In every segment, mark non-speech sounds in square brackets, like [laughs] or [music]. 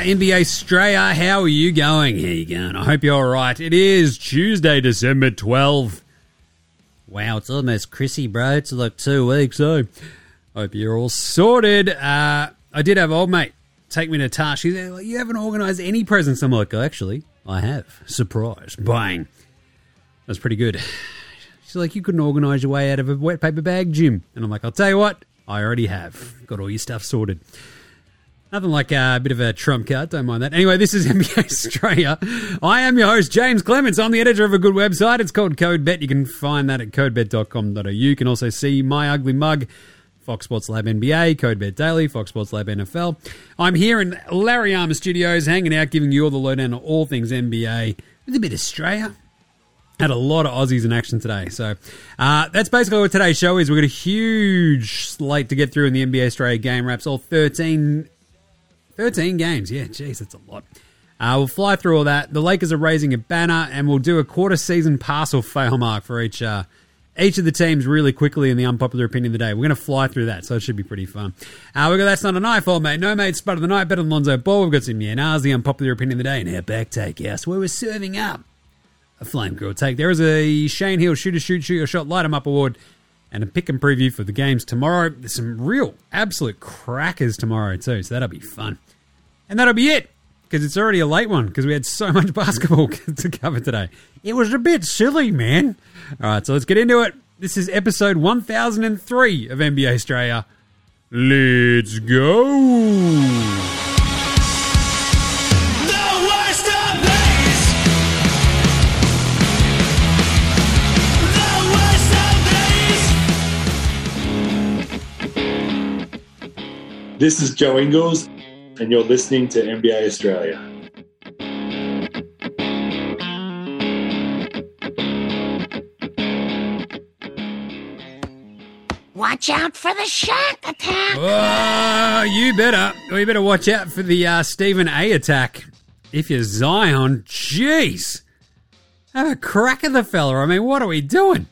NBA Straya. How are you going? You going? I hope you're all right. It is Tuesday, December 12th. Wow, it's almost Chrissy, bro. It's like two weeks, so hope you're all sorted. Uh, I did have old mate take me to task. She's like, you haven't organised any presents. I'm like, actually, I have. Surprise. Bang. That's pretty good. She's like, you couldn't organise your way out of a wet paper bag, Jim. And I'm like, I'll tell you what, I already have. Got all your stuff sorted. Nothing like a bit of a trump card, don't mind that. Anyway, this is [laughs] NBA Straya. I am your host, James Clements. I'm the editor of a good website. It's called CodeBet. You can find that at codebet.com.au. You can also see my ugly mug, Fox Sports Lab NBA, CodeBet Daily, Fox Sports Lab NFL. I'm here in Larry Armour Studios, hanging out, giving you all the lowdown on all things NBA with a bit of Australia. Had a lot of Aussies in action today. So uh, that's basically what today's show is. We've got a huge slate to get through in the NBA Straya game wraps, all 13, 13 games. Yeah, jeez, that's a lot. Uh, we'll fly through all that. The Lakers are raising a banner, and we'll do a quarter season pass or fail mark for each uh, each of the teams really quickly in the unpopular opinion of the day. We're going to fly through that, so it should be pretty fun. Uh, we've got That's Not a Knife, old mate. No, mate, Spud of the Night, better than Lonzo Ball. We've got some Yeah Nahs, the unpopular opinion of the day, and our back take, yes, where we're serving up a flame girl take. There is a Shane Heal Shooter Shoot Shoot Your Shot Light 'em Up award and a pick and preview for the games tomorrow. There's some real absolute crackers tomorrow too, so that'll be fun. And that'll be it because it's already a late one because we had so [laughs] much basketball [laughs] to cover today. It was a bit silly, man. All right, so let's get into it. This is episode 1003 of NBA Straya. Let's go. The worst of days. The worst of days. This is Joe Ingles, and you're listening to NBA Straya. Watch out for the shark attack. Oh, you better. You better watch out for the uh, Stephen A attack. If you're Zion, jeez. Have a crack at the fella. I mean, what are we doing?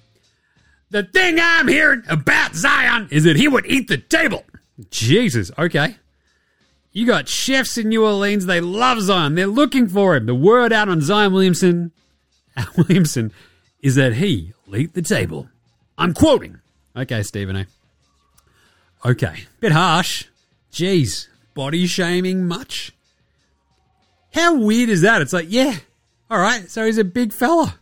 The thing I'm hearing about Zion is that he would eat the table. Jesus, okay. You got chefs in New Orleans. They love Zion. They're looking for him. The word out on Zion Williamson, [laughs] Williamson, is that he will the table. I'm quoting. Okay, Stephen A. Okay, bit harsh. Jeez, body shaming much? How weird is that? It's like, yeah, all right. So he's a big fella.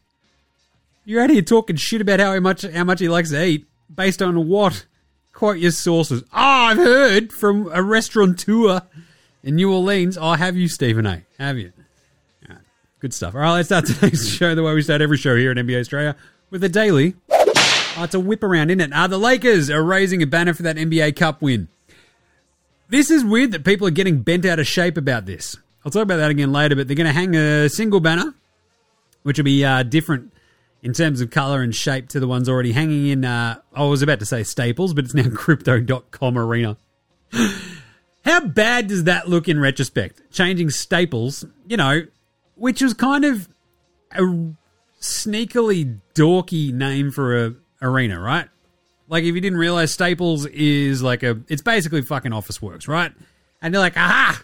You're out here talking shit about how much how much he likes to eat, based on what? Quote your sources. Oh, I've heard from a restaurateur in New Orleans. Oh, have you, Stephen A? Have you? Good stuff. All right, let's start today's [laughs] show the way we start every show here at NBA Straya with a daily. Oh, it's a whip around, isn't it? Uh, the Lakers are raising a banner for that NBA Cup win. This is weird that people are getting bent out of shape about this. I'll talk about that again later, but they're going to hang a single banner, which will be uh, different in terms of color and shape to the ones already hanging in, uh, I was about to say Staples, but it's now [laughs] Crypto.com Arena. How bad does that look in retrospect? Changing Staples, you know, which was kind of a sneakily dorky name for a arena, right? Like if you didn't realize Staples is like a it's basically fucking Officeworks, right? And they're like, aha,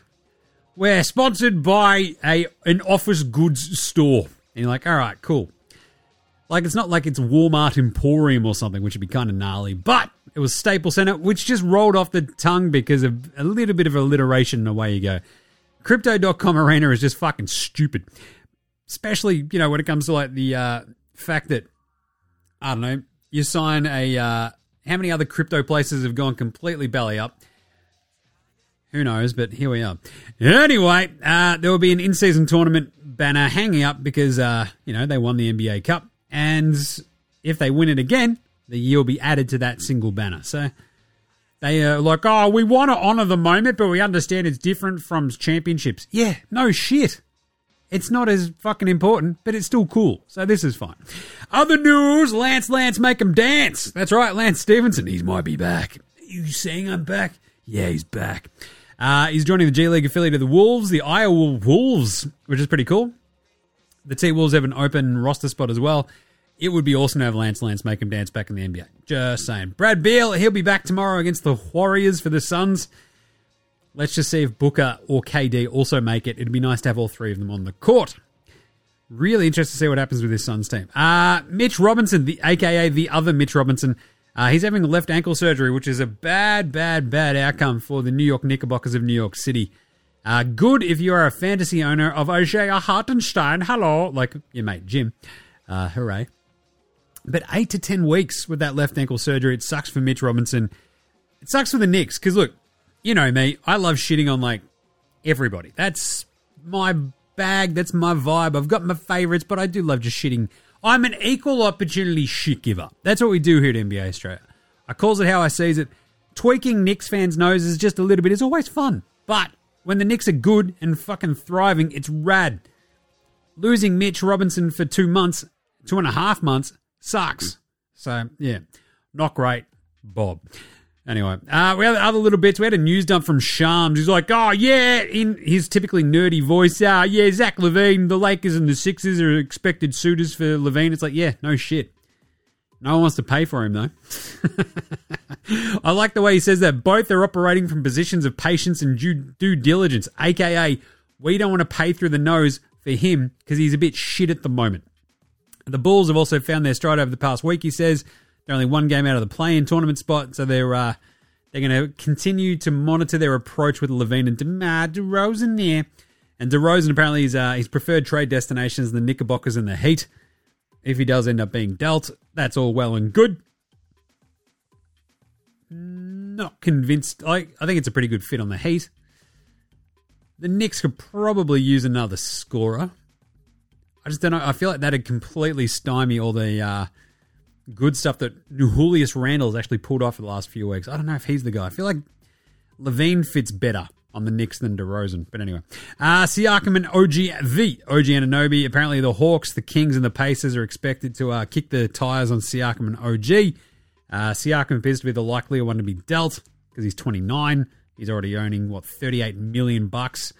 we're sponsored by a an office goods store. And you're like, all right, cool. Like it's not like it's Walmart Emporium or something, which would be kind of gnarly, but it was Staples Center, which just rolled off the tongue because of a little bit of alliteration and away you go. Crypto.com arena is just fucking stupid. Especially, you know, when it comes to like the uh, fact that I don't know, you sign a uh, how many other crypto places have gone completely belly up? Who knows? But here we are. Anyway, uh, there will be an in-season tournament banner hanging up because uh, you know they won the NBA Cup, and if they win it again, the year will be added to that single banner. So they are like, oh, we want to honor the moment, but we understand it's different from championships. Yeah, no shit. It's not as fucking important, but it's still cool. So this is fine. Other news: Lance, Lance, make him dance. That's right, Lance Stephenson. He might be back. You saying I'm back? Yeah, he's back. Uh, he's joining the G League affiliate of the Wolves, the Iowa Wolves, which is pretty cool. The T Wolves have an open roster spot as well. It would be awesome to have Lance Lance make him dance back in the NBA. Just saying. Brad Beal, he'll be back tomorrow against the Warriors for the Suns. Let's just see if Booker or KD also make it. It'd be nice to have all three of them on the court. Really interested to see what happens with this Suns team. Uh, Mitch Robinson, the aka the other Mitch Robinson, uh, he's having left ankle surgery, which is a bad, bad, bad outcome for the New York Knickerbockers of New York City. Uh, good if you are a fantasy owner of Isaiah Hartenstein. Hello, like your mate Jim. Uh, hooray. But eight to ten weeks with that left ankle surgery, it sucks for Mitch Robinson. It sucks for the Knicks because look, you know me, I love shitting on like everybody. That's my bag. That's my vibe. I've got my favorites, but I do love just shitting. I'm an equal opportunity shit giver. That's what we do here at NBA Straya. I calls it how I sees it. Tweaking Knicks fans' noses just a little bit is always fun. But when the Knicks are good and fucking thriving, it's rad. Losing Mitch Robinson for two months, two and a half months, sucks. So, yeah, not great, Bob. Anyway, uh, we had other little bits. We had a news dump from Shams. He's like, oh, yeah, in his typically nerdy voice, uh, yeah, Zach LaVine, the Lakers and the Sixers are expected suitors for LaVine. It's like, yeah, no shit. No one wants to pay for him, though. [laughs] I like the way he says that both are operating from positions of patience and due, due diligence, aka, we don't want to pay through the nose for him because he's a bit shit at the moment. The Bulls have also found their stride over the past week, he says. They're only one game out of the play-in tournament spot, so they're uh, they're going to continue to monitor their approach with LaVine and DeMar DeRozan there. And DeRozan apparently is uh, his preferred trade destinations the Knickerbockers and the Heat. If he does end up being dealt, that's all well and good. Not convinced. I, I think it's a pretty good fit on the Heat. The Knicks could probably use another scorer. I just don't know. I feel like that'd completely stymie all the uh, good stuff that Julius Randle has actually pulled off for the last few weeks. I don't know if he's the guy. I feel like LaVine fits better on the Knicks than DeRozan. But anyway, uh, Siakam and OG, the OG Anunoby. Apparently, the Hawks, the Kings, and the Pacers are expected to uh, kick the tires on Siakam and OG. Uh, Siakam appears to be the likelier one to be dealt because he's 29. He's already earning what 38 million bucks.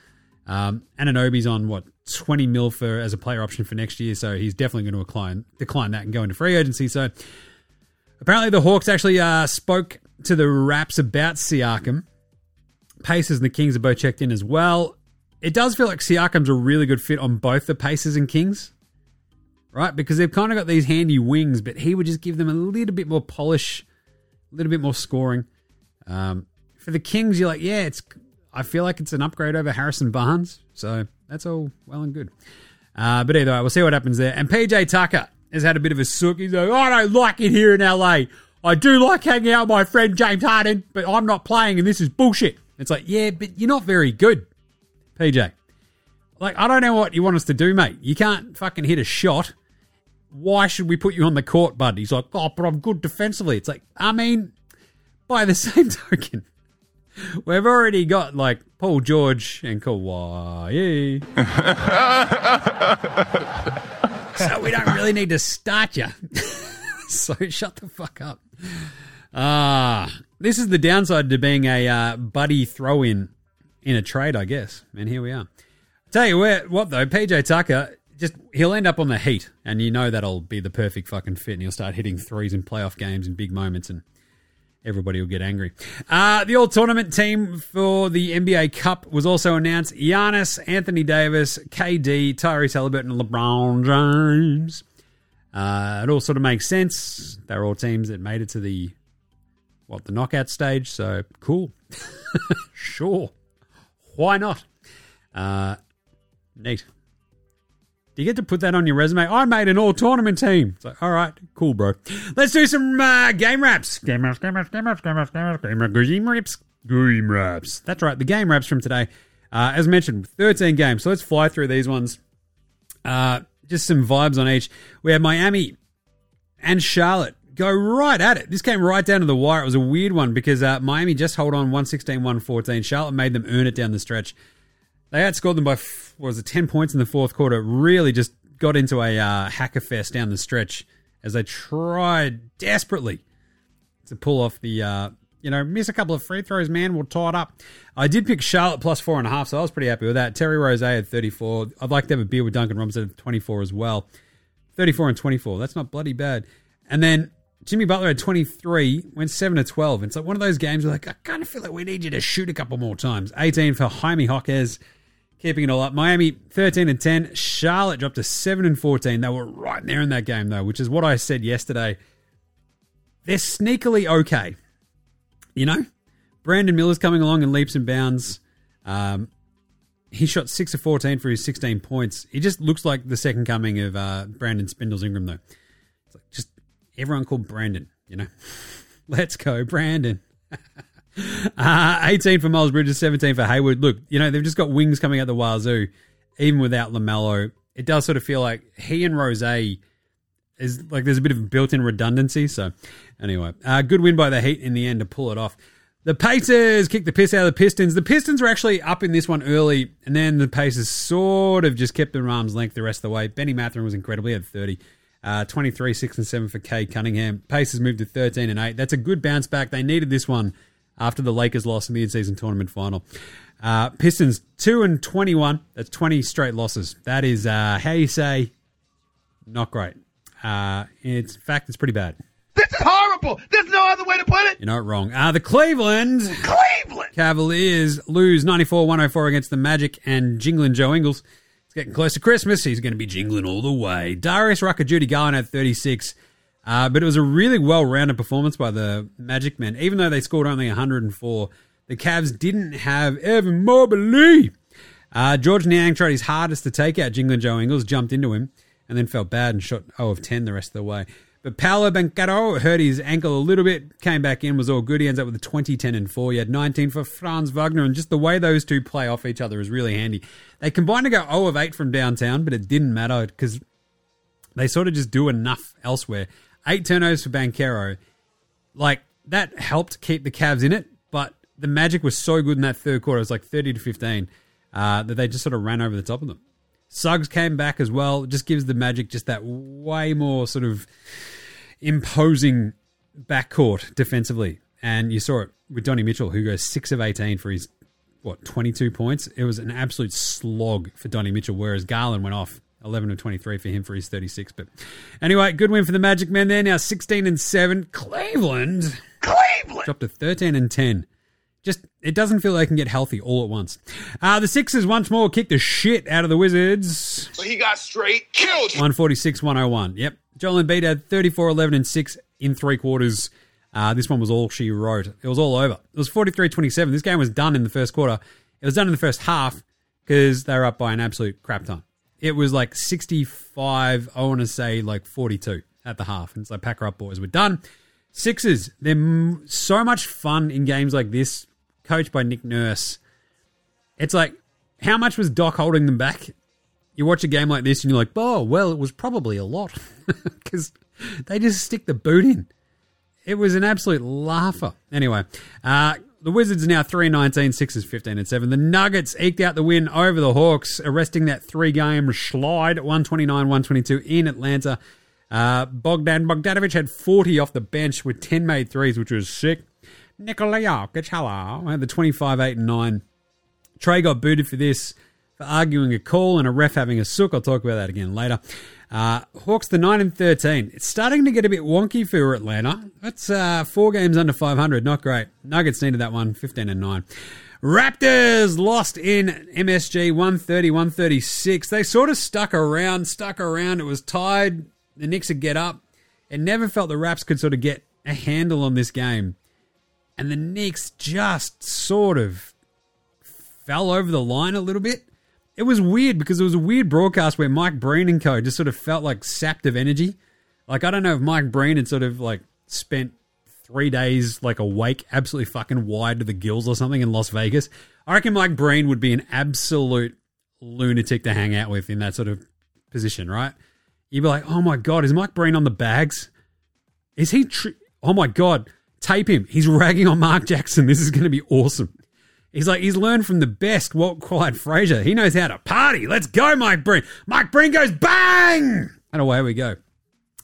Um, Anunoby's on what 20 mil for as a player option for next year, so he's definitely going to decline decline that and go into free agency. So apparently, the Hawks actually uh, spoke to the Raps about Siakam. Pacers and the Kings are both checked in as well. It does feel like Siakam's a really good fit on both the Pacers and Kings, right? Because they've kind of got these handy wings, but he would just give them a little bit more polish, a little bit more scoring. Um, for the Kings, you're like, yeah, it's. I feel like it's an upgrade over Harrison Barnes, so that's all well and good. Uh, but either way, we'll see what happens there. And PJ Tucker has had a bit of a sook. He's like, I don't like it here in LA. I do like hanging out with my friend James Harden, but I'm not playing, and this is bullshit. It's like, yeah, but you're not very good, PJ. Like, I don't know what you want us to do, mate. You can't fucking hit a shot. Why should we put you on the court, bud? He's like, oh, but I'm good defensively. It's like, I mean, by the [laughs] same token, [laughs] we've already got like Paul George and Kawhi. [laughs] so we don't really need to start you. [laughs] so shut the fuck up. Ah, this is the downside to being a uh, buddy throw in in a trade, I guess. And here we are. Tell you where, what though, PJ Tucker, just he'll end up on the Heat, and you know that'll be the perfect fucking fit, and he'll start hitting threes in playoff games and big moments, and everybody will get angry. Uh, the all tournament team for the NBA Cup was also announced: Giannis, Anthony Davis, KD, Tyrese Halliburton, and LeBron James. Uh, it all sort of makes sense. They're all teams that made it to the what the knockout stage. So cool, [laughs] sure, why not? Uh, neat. Do you get to put that on your resume? I made an all tournament team. It's like, all right, cool, bro. Let's do some uh, game wraps. Game wraps, game wraps, game wraps, game wraps, game wraps, game wraps, game wraps, game wraps. That's right, the game wraps from today. Uh, as mentioned, 13 games. So let's fly through these ones. Uh, just some vibes on each. We have Miami and Charlotte go right at it. This came right down to the wire. It was a weird one because uh, Miami just hold on 116 114. Charlotte made them earn it down the stretch. They outscored them by, what was it, 10 points in the fourth quarter. Really just got into a uh, hacker fest down the stretch as they tried desperately to pull off the, uh, you know, miss a couple of free throws, man. We'll tie it up. I did pick Charlotte plus four and a half, so I was pretty happy with that. Terry Rozier had 34. I'd like to have a beer with Duncan Robinson at 24 as well. 34 and 24. That's not bloody bad. And then Jimmy Butler had 23, went 7 to 12. It's like one of those games where like, I kind of feel like we need you to shoot a couple more times. 18 for Jaime Jaquez, keeping it all up. Miami 13 and 10. Charlotte dropped to 7 and 14. They were right there in that game though, which is what I said yesterday. They're sneakily okay. You know? Brandon Miller's coming along in leaps and bounds. Um, he shot 6 of 14 for his 16 points. He just looks like the second coming of uh, Brandon Spindles Ingram though. It's like just everyone called Brandon, you know? [laughs] Let's go, Brandon. [laughs] [laughs] uh, 18 for Miles Bridges, 17 for Hayward. Look, you know, they've just got wings coming out the wazoo, even without LaMelo. It does sort of feel like he and Rose is like there's a bit of built in redundancy. So, anyway, uh, good win by the Heat in the end to pull it off. The Pacers kicked the piss out of the Pistons. The Pistons were actually up in this one early, and then the Pacers sort of just kept their arms length the rest of the way. Benny Mathurin was incredible. He had 30. Uh, 23, 6 and 7 for Cade Cunningham. Pacers moved to 13 and 8. That's a good bounce back. They needed this one after the Lakers lost in the in-season tournament final. Uh, Pistons 2 and 21. That's 20 straight losses. That is, uh, how you say, not great. Uh, it's, in fact, it's pretty bad. This is horrible. There's no other way to put it. You're not wrong. Uh, the Cleveland Cleveland. Cavaliers lose 94 104 against the Magic and jingling Joe Ingles. It's getting close to Christmas. He's going to be jingling all the way. Darius Rucker, Judy Garland at 36. Uh, but it was a really well rounded performance by the Magic men. Even though they scored only 104, the Cavs didn't have Evan Mobley. Uh, George Niang tried his hardest to take out Jingling Joe Ingles, jumped into him, and then felt bad and shot 0 of 10 the rest of the way. But Paolo Banchero hurt his ankle a little bit, came back in, was all good. He ends up with a 20, 10, and 4. He had 19 for Franz Wagner, and just the way those two play off each other is really handy. They combined to go 0 of 8 from downtown, but it didn't matter because they sort of just do enough elsewhere. Eight turnovers for Banchero. Like, that helped keep the Cavs in it, but the Magic was so good in that third quarter. It was like 30 to 15 uh, that they just sort of ran over the top of them. Suggs came back as well. Just gives the Magic just that way more sort of imposing backcourt defensively. And you saw it with Donnie Mitchell, who goes 6 of 18 for his, what, 22 points. It was an absolute slog for Donnie Mitchell, whereas Garland went off 11 of 23 for him for his 36. But anyway, good win for the Magic men there. Now 16 and 7. Cleveland Cleveland. dropped to 13 and 10. Just, it doesn't feel they can get healthy all at once. Uh, the Sixers once more kicked the shit out of the Wizards. So he got straight killed. 146 101. Yep. Joel Embiid had 34 11 and 6 in three quarters. Uh, this one was all she wrote. It was all over. It was 43 27. This game was done in the first quarter. It was done in the first half because they were up by an absolute crap ton. It was like 65, I want to say like 42 at the half. And it's like, pack her up, boys. We're done. Sixers, they're m- so much fun in games like this, coached by Nick Nurse. It's like, how much was Doc holding them back? You watch a game like this and you're like, oh, well, it was probably a lot [laughs] because they just stick the boot in. It was an absolute laugher. Anyway, uh, the Wizards are now 3 19, Sixers 15 and 7. The Nuggets eked out the win over the Hawks, arresting that three game slide 129 122 in Atlanta. Uh, Bogdan Bogdanovic had 40 off the bench with 10 made threes, which was sick. Nikola hello, had the 25 8 and 9. Trae got booted for this, arguing a call and a ref having a sook. I'll talk about that again later. Uh, Hawks the 9 and 13. It's starting to get a bit wonky for Atlanta. That's uh, four games under 500. Not great. Nuggets needed that one, 15 and 9. Raptors lost in MSG 130 136. They sort of stuck around, stuck around. It was tied. The Knicks would get up. It never felt the Raps could sort of get a handle on this game. And the Knicks just sort of fell over the line a little bit. It was weird because it was a weird broadcast where Mike Breen and co just sort of felt like sapped of energy. Like I don't know if Mike Breen had sort of like spent three days like awake, absolutely fucking wide to the gills or something in Las Vegas. I reckon Mike Breen would be an absolute lunatic to hang out with in that sort of position, right? You'd be like, oh my god, is Mike Breen on the bags? Is he? Tr- oh my god, tape him. He's ragging on Mark Jackson. This is going to be awesome. He's like, he's learned from the best Walt Clyde Frazier. He knows how to party. Let's go, Mike Breen. Mike Breen goes bang! And away we go.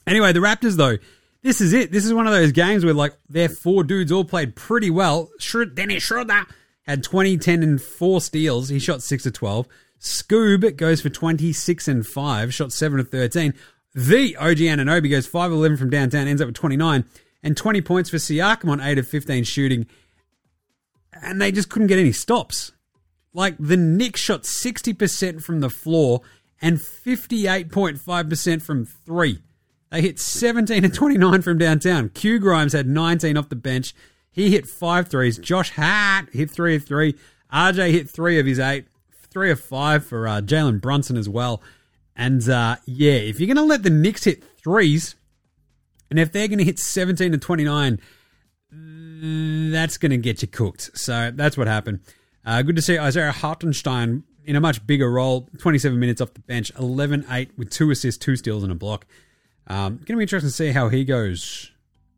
Anyway, the Raptors, though, this is it. This is one of those games where, like, their four dudes all played pretty well. Dennis Schroeder had 20, 10, and 4 steals. He shot 6 of 12. Scoob goes for 26 and 5, shot 7 of 13. The OG Anunoby goes 5 11 from downtown, ends up with 29, and 20 points for Siakam on 8 of 15 shooting. And they just couldn't get any stops. Like the Knicks shot 60% from the floor and 58.5% from three. They hit 17 and 29 from downtown. Q Grimes had 19 off the bench. He hit five threes. Josh Hart hit three of three. RJ hit three of his eight. Three of five for uh, Jalen Brunson as well. And uh, yeah, if you're going to let the Knicks hit threes, and if they're going to hit 17 to 29, mm, that's going to get you cooked. So that's what happened. Uh, good to see Isaiah Hartenstein in a much bigger role. 27 minutes off the bench, 11 8 with two assists, two steals, and a block. Um, going to be interesting to see how he goes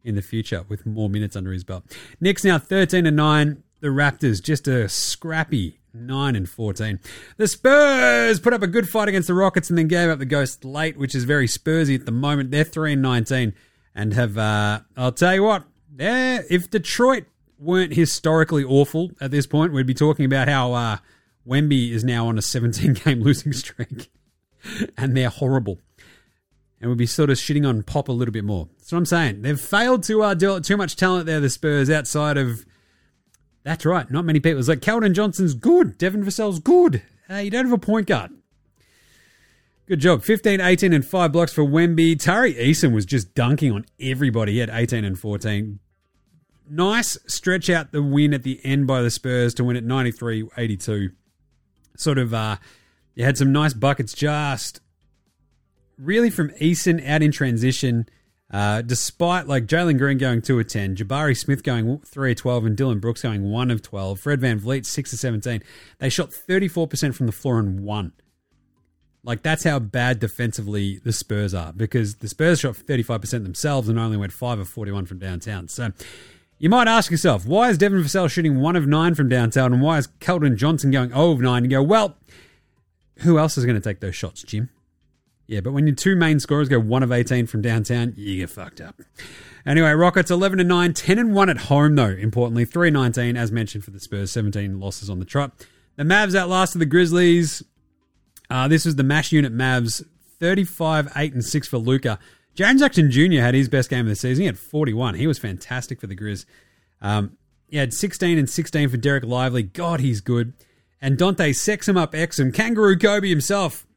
in the future with more minutes under his belt. Knicks now 13 and 9. The Raptors just a scrappy 9 and 14. The Spurs put up a good fight against the Rockets and then gave up the ghost late, which is very Spursy at the moment. They're 3 and 19 and have, uh, I'll tell you what, yeah, if Detroit weren't historically awful at this point, we'd be talking about how uh, Wemby is now on a 17 game [laughs] losing streak and they're horrible and we'd be sort of shitting on Pop a little bit more. That's what I'm saying. They've failed to uh, develop too much talent there, the Spurs, outside of. That's right, not many people. It's like Keldon Johnson's good, Devin Vassell's good. Uh, you don't have a point guard. Good job. 15, 18, and 5 blocks for Wemby. Tari Eason was just dunking on everybody. He had 18 and 14. Nice stretch out the win at the end by the Spurs to win at 93 82. Sort of, uh, you had some nice buckets just really from Eason out in transition, uh, despite like Jalen Green going 2 of 10, Jabari Smith going 3 of 12, and Dillon Brooks going 1 of 12, Fred VanVleet 6 of 17. They shot 34% from the floor and won. Like, that's how bad defensively the Spurs are because the Spurs shot 35% themselves and only went 5 of 41 from downtown. So you might ask yourself, why is Devin Vassell shooting 1 of 9 from downtown and why is Keldon Johnson going 0 of 9? You go, well, who else is going to take those shots, Jim? Yeah, but when your two main scorers go 1 of 18 from downtown, you get fucked up. Anyway, Rockets 11 and 9, 10 and 1 at home though, importantly. 3 19 as mentioned for the Spurs, 17 losses on the trot. The Mavs outlasted the Grizzlies. Uh, this was the mash unit Mavs, 35 8 and 6 for Luka. James Jackson Jr. had his best game of the season. He had 41. He was fantastic for the Grizz. Um, he had 16 and 16 for Dereck Lively. God, he's good. And Dante sex him up Exum, Kangaroo Kobe himself,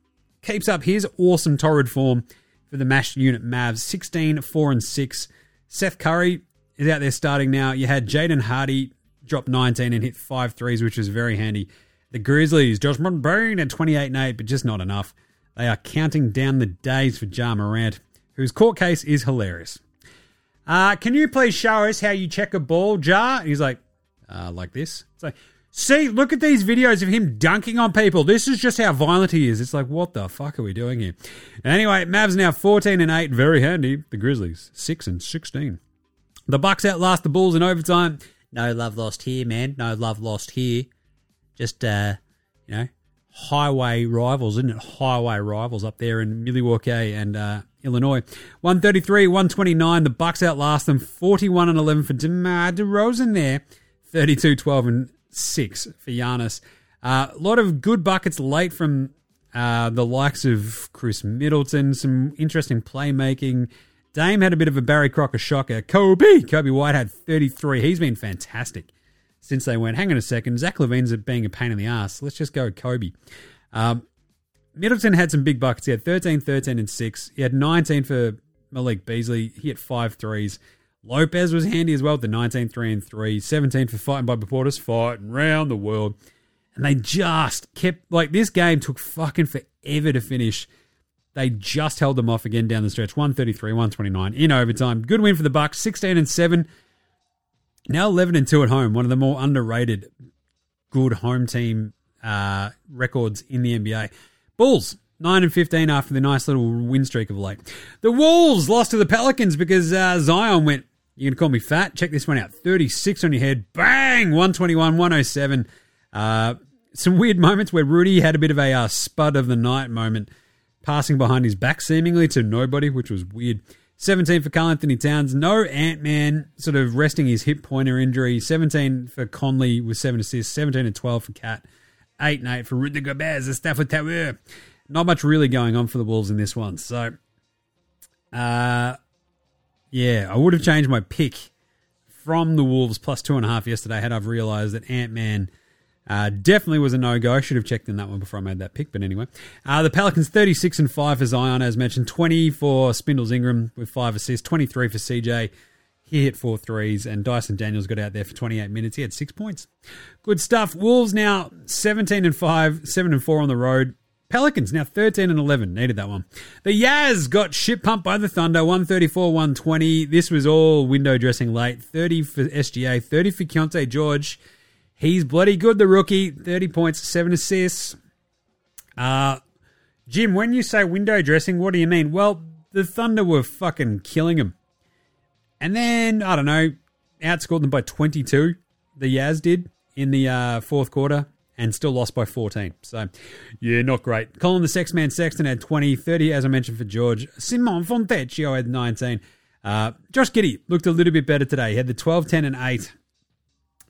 keeps up his awesome torrid form for the MASH unit Mavs. 16, 4 and 6. Seth Curry is out there starting now. You had Jaden Hardy drop 19 and hit five threes, which was very handy. The Grizzlies, Josh Bain at 28 and 8, but just not enough. They are counting down the days for Ja Morant, whose court case is hilarious. Uh, can you please show us how you check a ball, Ja? He's like, uh, like this. It's like, See, look at these videos of him dunking on people. This is just how violent he is. It's like, what the fuck are we doing here? Anyway, Mavs now 14 and 8, very handy. The Grizzlies 6 and 16. The Bucks outlast the Bulls in overtime. No love lost here, man. No love lost here. Just uh, you know, highway rivals, isn't it? Highway rivals up there in Milwaukee and uh, Illinois. 133, 129. The Bucks outlast them 41 and 11 for DeMar DeRozan there. 32 12 and six for Giannis. Uh, a lot of good buckets late from uh, the likes of Khris Middleton, some interesting playmaking. Dame had a bit of a Barry Crocker shocker. Coby, Coby White had 33. He's been fantastic since they went. Hang on a second. Zach LaVine's being a pain in the ass. Let's just go Coby. Um, Middleton had some big buckets. He had 13, 13, and 6. He had 19 for Malik Beasley. He hit five threes. Lopez was handy as well, the 19 3 and 3, 17 for fighting by Portis, fighting round the world. And they just kept, like, this game took fucking forever to finish. They just held them off again down the stretch, 133, 129 in overtime. Good win for the Bucks, 16 and 7. Now 11 and 2 at home, one of the more underrated good home team uh, records in the NBA. Bulls, 9 and 15 after the nice little win streak of late. The Wolves lost to the Pelicans because uh, Zion went you're to call me fat? Check this one out. 36 on your head. Bang! 121, 107. Uh, some weird moments where Rudy had a bit of a uh, spud of the night moment, passing behind his back seemingly to nobody, which was weird. 17 for Karl-Anthony Towns. No Ant Man sort of resting his hip pointer injury. 17 for Conley with 7 assists. 17 and 12 for Cat. 8 and 8 for Rudy Gobert, the Stifle Tower. Not much really going on for the Wolves in this one. So Uh, yeah, I would have changed my pick from the Wolves plus two and a half yesterday had I've realised that Ant Man uh, definitely was a no go. I should have checked in that one before I made that pick, but anyway. Uh, the Pelicans 36 and 5 for Zion, as mentioned, 20 for Spindles Ingram with five assists, 23 for CJ. He hit four threes, and Dyson Daniels got out there for 28 minutes. He had six points. Good stuff. Wolves now 17 and 5, 7 and 4 on the road. Pelicans now 13 and 11. Needed that one. The Yaz got shit pumped by the Thunder, 134 120. This was all window dressing late. 30 for SGA, 30 for Keyonte George. He's bloody good, the rookie. 30 points, 7 assists. Uh, Jim, when you say window dressing, what do you mean? Well, the Thunder were fucking killing him. And then, I don't know, outscored them by 22, the Yaz did in the uh, fourth quarter, and still lost by 14. So, yeah, not great. Colin the Sex Man Sexton had 20, 30, as I mentioned, for George. Simone Fontecchio had 19. Uh, Josh Giddey looked a little bit better today. He had the 12, 10, and 8.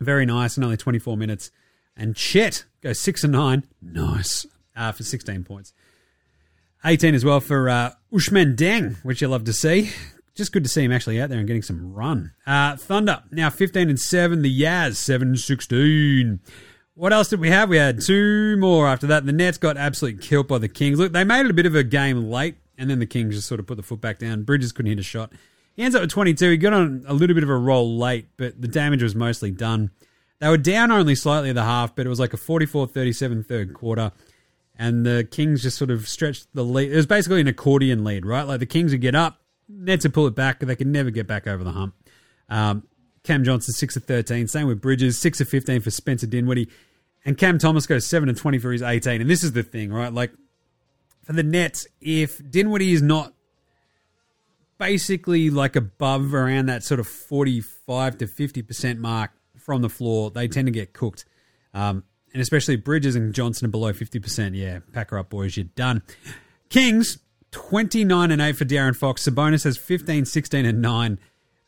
Very nice, and only 24 minutes. And Chet goes 6 and 9. Nice. Uh, for 16 points. 18 as well for uh, Ousmane Dieng, which you love to see. Just good to see him actually out there and getting some run. Uh, Thunder now 15 and 7. The Yaz 7 and 16. What else did we have? We had two more after that. The Nets got absolutely killed by the Kings. Look, they made it a bit of a game late, and then the Kings just sort of put the foot back down. Bridges couldn't hit a shot. He ends up with 22. He got on a little bit of a roll late, but the damage was mostly done. They were down only slightly at the half, but it was like a 44 37 third quarter. And the Kings just sort of stretched the lead. It was basically an accordion lead, right? Like the Kings would get up, Nets would pull it back, but they could never get back over the hump. Um, Cam Johnson, 6 of 13. Same with Bridges, 6 of 15 for Spencer Dinwiddie. And Cam Thomas goes 7 of 20 for his 18. And this is the thing, right? Like, for the Nets, if Dinwiddie is not basically like above around that sort of 45 to 50% mark from the floor, they tend to get cooked. Um, and especially Bridges and Johnson are below 50%. Yeah, pack her up, boys. You're done. Kings, 29 and 8 for De'Aaron Fox. Sabonis has 15, 16, and 9.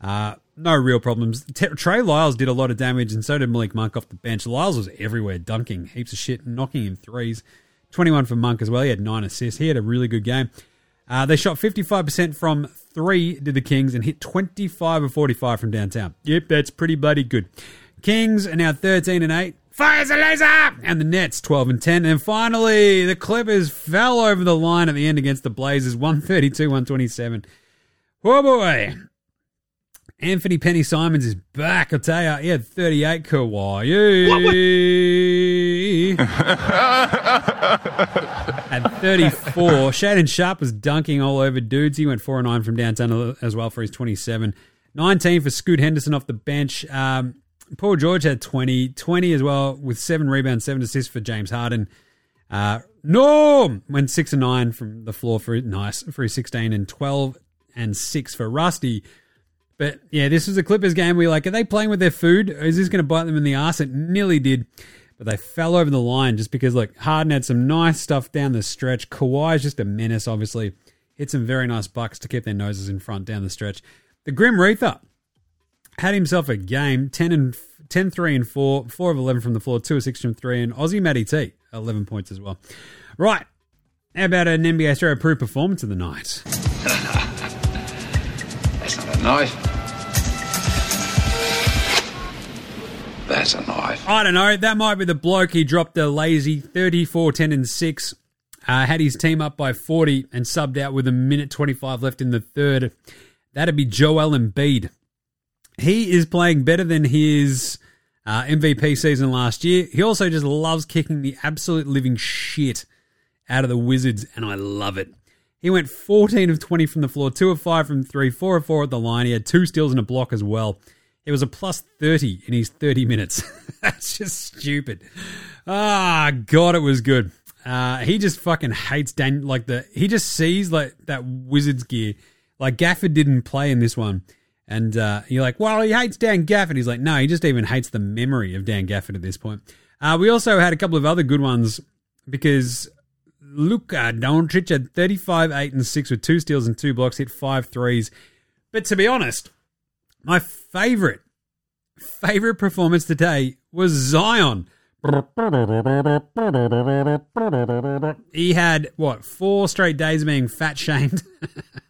Uh, no real problems. T- Trey Lyles did a lot of damage, and so did Malik Monk off the bench. Lyles was everywhere, dunking heaps of shit, knocking in threes. 21 for Monk as well. He had nine assists. He had a really good game. Uh, they shot 55% from three, did the Kings, and hit 25 of 45 from downtown. Yep, that's pretty bloody good. Kings are now 13 and 8. Fires a laser! And the Nets 12 and 10. And finally, the Clippers fell over the line at the end against the Blazers 132 127. Oh boy. Anfernee Penny Simons is back. I'll tell you, he had 38 Kawhi. [laughs] At 34, Shaedon Sharpe was dunking all over dudes. He went 4 and 9 from downtown as well for his 27. 19 for Scoot Henderson off the bench. Um, Paul George had 20. 20 as well with 7 rebounds, 7 assists for James Harden. Uh, Norm went 6 and 9 from the floor for nice for his 16 and 12 and 6 for Rusty. But yeah, this was a Clippers game. We were like, are they playing with their food? Is this going to bite them in the ass? It nearly did. But they fell over the line just because, look, Harden had some nice stuff down the stretch. Kawhi's just a menace, obviously. Hit some very nice bucks to keep their noses in front down the stretch. The Grim Reaper had himself a game 10 and 10 3 and 4 4 of 11 from the floor 2 of 6 from 3 and Aussie Matty T 11 points as well right how about an NBA throw approved performance of the night [laughs] That's not a knife. That's a knife. I don't know that might be the bloke he dropped a lazy 34 10 and 6 uh, had his team up by 40 and subbed out with a minute 25 left in the third that'd be Joel Embiid he is playing better than his uh, MVP season last year. He also just loves kicking the absolute living shit out of the Wizards, and I love it. He went 14 of 20 from the floor, 2 of 5 from 3, 4 of 4 at the line. He had two steals and a block as well. It was a plus 30 in his 30 minutes. [laughs] That's just stupid. Ah, God, it was good. Uh, he just fucking hates Dan. Like the he just sees like that Wizards gear. Like Gafford didn't play in this one, and uh, you're like, well, he hates Dan Gafford. He's like, no, he just even hates the memory of Dan Gafford at this point. Uh, we also had a couple of other good ones because Luka Doncic had 35, 8, and 6 with two steals and two blocks, hit five threes. But to be honest, my favorite, favorite performance today was Zion. He had, what, four straight days being fat shamed? [laughs]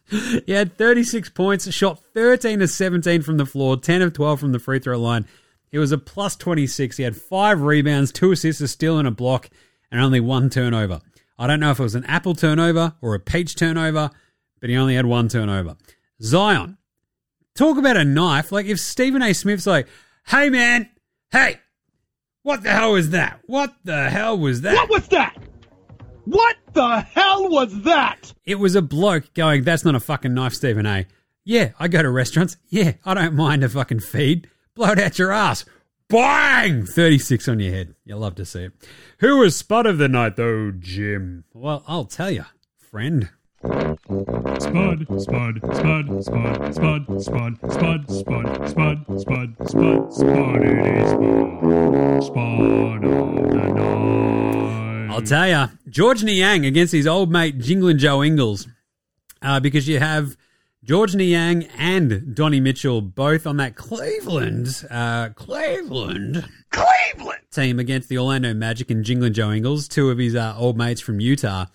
He had 36 points, shot 13 to 17 from the floor, 10 of 12 from the free throw line. He was a plus 26. He had five rebounds, two assists, a steal, and a block, and only one turnover. I don't know if it was an apple turnover or a peach turnover, but he only had one turnover. Zion, talk about a knife. Like if Stephen A. Smith's like, hey man, hey, what the hell was that? What the hell was that? What was that? What the hell was that? It was a bloke going, That's not a fucking knife, Stephen A. Yeah, I go to restaurants. Yeah, I don't mind a fucking feed. Blow it out your ass. Bang! 36 on your head. You'll love to see it. Who was spot of the night, though, Jim? Well, I'll tell you, friend. Spud, spud, spud, spud, spud, spud, spud, spud, spud, spud, spud, spud, spud. It is spud, spud of the night. I'll tell you, George Niang against his old mate Jinglin Joe Ingles, uh, because you have George Niang and Donnie Mitchell both on that Cleveland, uh, Cleveland Cleveland! team against the Orlando Magic and Jinglin Joe Ingles, two of his uh, old mates from Utah.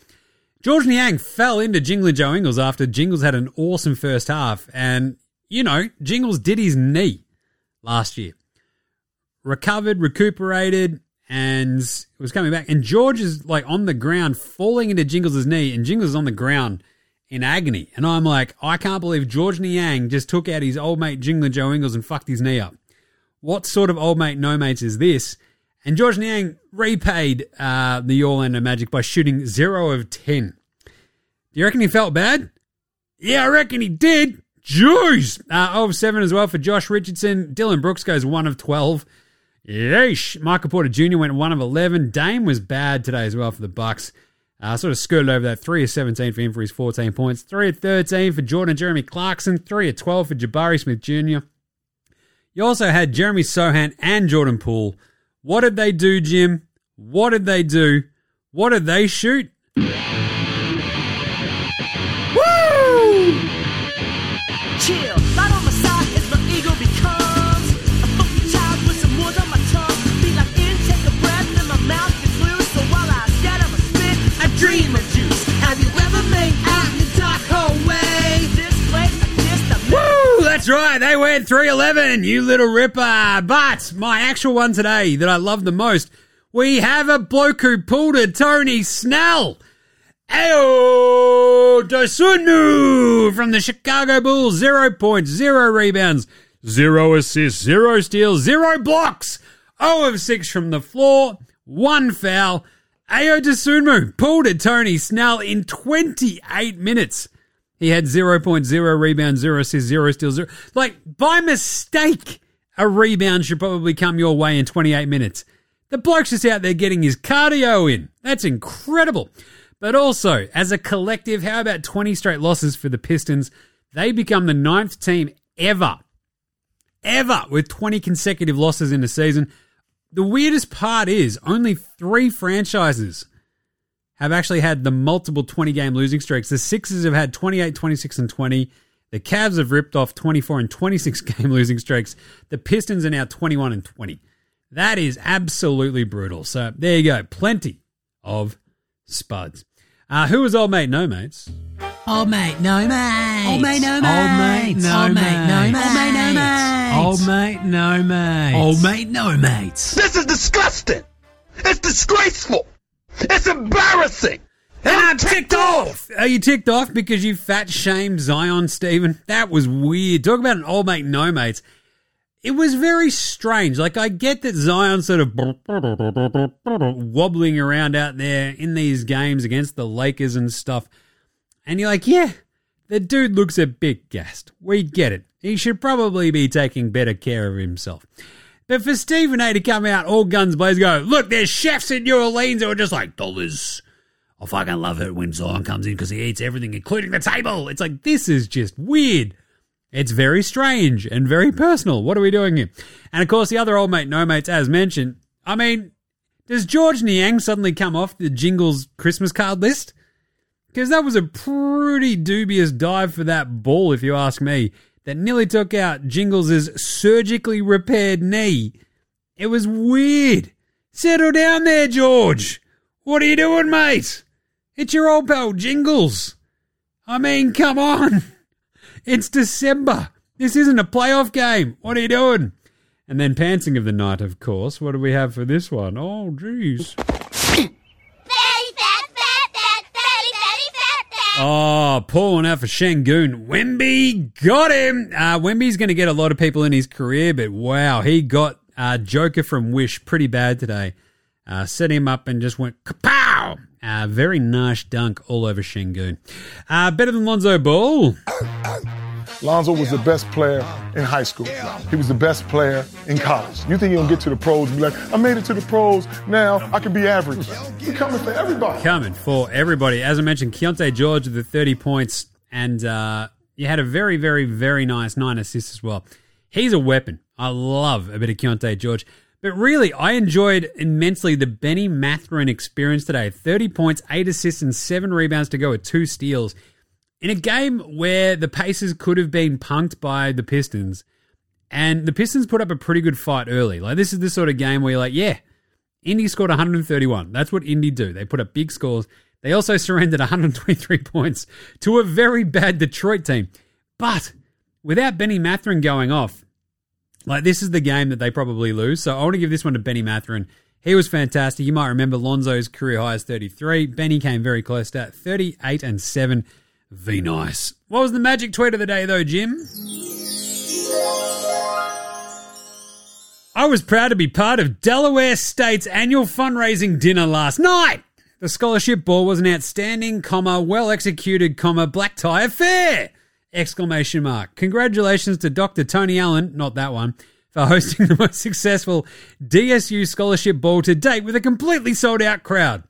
George Niang fell into Jinglin Joe Ingles after Jingles had an awesome first half, and you know Jingles did his knee last year, recovered, recuperated, and was coming back. And George is like on the ground, falling into Jingles' knee, and Jingles is on the ground in agony. And I'm like, I can't believe George Niang just took out his old mate Jinglin Joe Ingles and fucked his knee up. What sort of old mate no mates is this? And George Niang repaid uh, the Orlando Magic by shooting 0 of 10. Do you reckon he felt bad? Yeah, I reckon he did. Jeez. Uh, 0 of 7 as well for Josh Richardson. Dillon Brooks goes 1 of 12. Yeesh. Michael Porter Jr. went 1 of 11. Dame was bad today as well for the Bucks. Uh, sort of skirted over that. 3 of 17 for him for his 14 points. 3 of 13 for Jordan Jeremy Clarkson. 3 of 12 for Jabari Smith Jr. You also had Jeremy Sochan and Jordan Poole. What did they do, Jim? What did they do? What did they shoot? That's right. They went 311, you little ripper. But my actual one today that I love the most, we have a bloke who pulled a Tony Snell. Ayo Dosunmu from the Chicago Bulls. Zero points, zero rebounds, zero assists, zero steals, zero blocks. 0 of 6 from the floor, one foul. Ayo Dosunmu pulled a Tony Snell in 28 minutes. He had 0.0 rebounds, 0 assists, 0 steals. Zero. Like, by mistake, a rebound should probably come your way in 28 minutes. The bloke's just out there getting his cardio in. That's incredible. But also, as a collective, how about 20 straight losses for the Pistons? They become the ninth team ever, ever with 20 consecutive losses in a season. The weirdest part is only three franchises have actually had the multiple 20 game losing streaks. The Sixers have had 28, 26, and 20. The Cavs have ripped off 24 and 26 [laughs] game losing streaks. The Pistons are now 21 and 20. That is absolutely brutal. So there you go. Plenty of spuds. Uh, who was old mate? No mates. Old mate, no mate. Old mate, no Old mate, mates. Old mate, no mate. Old mate, no mates. Old mate, no mates. Old mate, no mates. This is disgusting! It's disgraceful! It's embarrassing! And I'm ticked off. Are you ticked off because you fat shamed Zion, Stephen? That was weird. Talk about an old mate, no mates. It was very strange. Like, I get that Zion sort of wobbling around out there in these games against the Lakers and stuff. And you're like, yeah, the dude looks a bit gassed. We get it. He should probably be taking better care of himself. But for Stephen A to come out all guns blazing, go, look, there's chefs in New Orleans who are just like, dollars. I fucking love it when Zion comes in because he eats everything, including the table. It's like, this is just weird. It's very strange and very personal. What are we doing here? And of course, the other old mate, no mates, as mentioned. I mean, does George Niang suddenly come off the Jingles Christmas card list? Because that was a pretty dubious dive for that ball, if you ask me, that nearly took out Jingles' surgically repaired knee. It was weird. Settle down there, George. What are you doing, mate? It's your old pal Jingles. I mean, come on. It's December. This isn't a playoff game. What are you doing? And then pantsing of the night, of course. What do we have for this one? Oh, jeez. Fatty fat, fat, fat, fatty, fatty, fat, fat. Oh, Paul went out for Sengun. Wemby got him. Uh, Wemby's going to get a lot of people in his career, but wow, he got uh, Joker from Wish pretty bad today. Uh, set him up and just went kapow. Uh, very nice dunk all over Sengun. Uh, better than Lonzo Ball. [coughs] [coughs] Lonzo was the best player in high school. He was the best player in college. You think he'll get to the pros and be like, I made it to the pros, now I can be average. He's coming for everybody. coming for everybody. As I mentioned, Keyonte George with the 30 points, and uh, you had a very, very, very nice nine assists as well. He's a weapon. I love a bit of Keyonte George. But really, I enjoyed immensely the Benny Mathurin experience today. 30 points, 8 assists, and 7 rebounds to go with 2 steals. In a game where the Pacers could have been punked by the Pistons, and the Pistons put up a pretty good fight early. Like, this is the sort of game where you're like, yeah, Indy scored 131. That's what Indy do. They put up big scores. They also surrendered 123 [laughs] points to a very bad Detroit team. But without Benny Mathurin going off, like this is the game that they probably lose. So I want to give this one to Benny Mathurin. He was fantastic. You might remember Lonzo's career high is 33. Benny came very close to that, 38 and 7. V nice. What was the magic tweet of the day though, Jim? I was proud to be part of Delaware State's annual fundraising dinner last night. The scholarship ball was an outstanding, comma, well executed, comma, black tie affair! Exclamation mark. Congratulations to Dr. Tony Allen, not that one, for hosting the most successful DSU scholarship ball to date with a completely sold out crowd.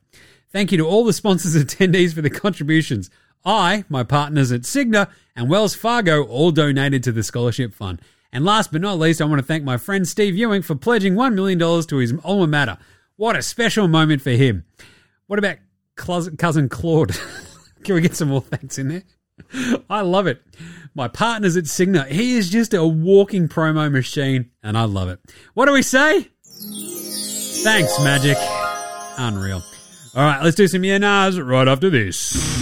Thank you to all the sponsors and attendees for the contributions. I, my partners at Cigna, and Wells Fargo all donated to the scholarship fund. And last but not least, I want to thank my friend Steve Ewing for pledging $1 million to his alma mater. What a special moment for him. What about cousin Claude? [laughs] Can we get some more thanks in there? I love it. My partners at Cigna, he is just a walking promo machine, and I love it. What do we say? Thanks, Magic. Unreal. All right, let's do some yeah nahs right after this.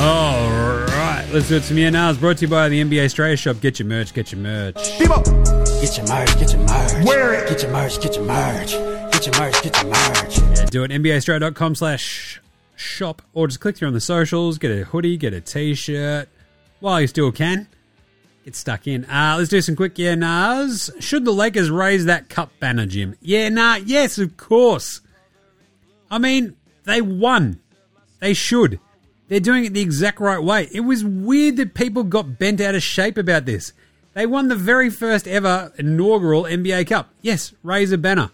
All right, let's do it some yeah nahs brought to you by the NBA Straya shop. Get your merch, get your merch. Get your merch, get your merch. Wear it. Get your merch, get your merch. Get your merch, get your merch. Yeah, do it NBAstraya.com slash shop or just click through on the socials, get a hoodie, get a t-shirt while you still can. Get stuck in. Uh, let's do some quick yeah nahs. Should the Lakers raise that cup banner, Jim? Yeah, nah, yes, of course. I mean, they won. They should. They're doing it the exact right way. It was weird that people got bent out of shape about this. They won the very first ever inaugural NBA Cup. Yes, raise a banner.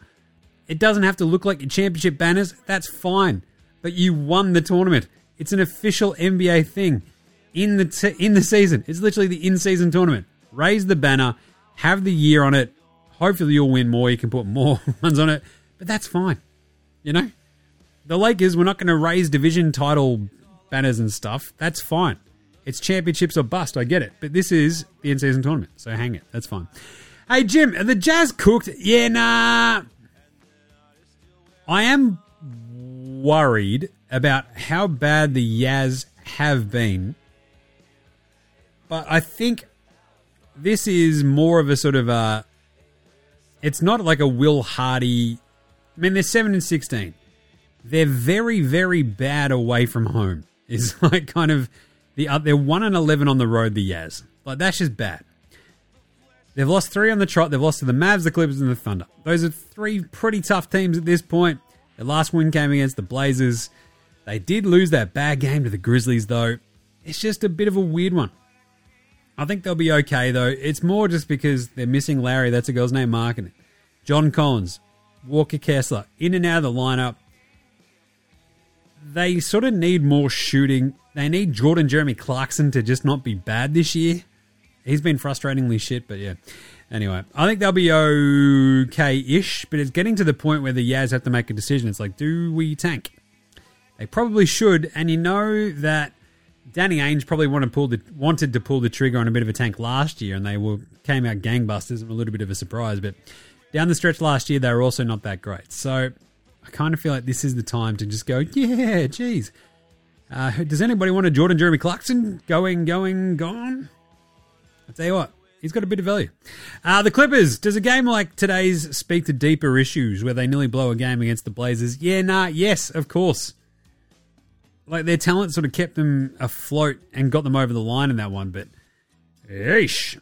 It doesn't have to look like your championship banners. That's fine. But you won the tournament. It's an official NBA thing in the t- in the season. It's literally the in-season tournament. Raise the banner, have the year on it. Hopefully you'll win more. You can put more [laughs] ones on it, but that's fine. You know, the Lakers. We're not going to raise division title banners and stuff. That's fine. It's championships or bust. I get it, but this is the in-season tournament, so hang it. That's fine. Hey Jim, are the Jazz cooked? Yeah, nah. I am worried about how bad the Yaz have been, but I think this is more of a sort of a. It's not like a Will Hardy. I mean, they're seven and sixteen. They're very, very bad away from home. Is [laughs] like kind of the. Uh, they're one and eleven on the road. The Yaz, like that's just bad. They've lost three on the trot. They've lost to the Mavs, the Clippers, and the Thunder. Those are three pretty tough teams at this point. Their last win came against the Blazers. They did lose that bad game to the Grizzlies, though. It's just a bit of a weird one. I think they'll be okay, though. It's more just because they're missing Larry. That's a girl's name, marking it. John Collins, Walker Kessler, in and out of the lineup. They sort of need more shooting. They need Jordan Jeremy Clarkson to just not be bad this year. He's been frustratingly shit, but yeah. Anyway, I think they'll be okay ish, but it's getting to the point where the Yaz have to make a decision. It's like, do we tank? They probably should, and you know that Danny Ainge probably wanted to pull the wanted to pull the trigger on a bit of a tank last year, and they were came out gangbusters and a little bit of a surprise. But down the stretch last year, they were also not that great. So I kind of feel like this is the time to just go, yeah, geez. Uh, does anybody want a Jordan Jeremy Clarkson going, going, gone? I'll tell you what, he's got a bit of value. Uh, the Clippers, does a game like today's speak to deeper issues where they nearly blow a game against the Blazers? Yeah, nah, yes, of course. Like their talent sort of kept them afloat and got them over the line in that one, but yeesh.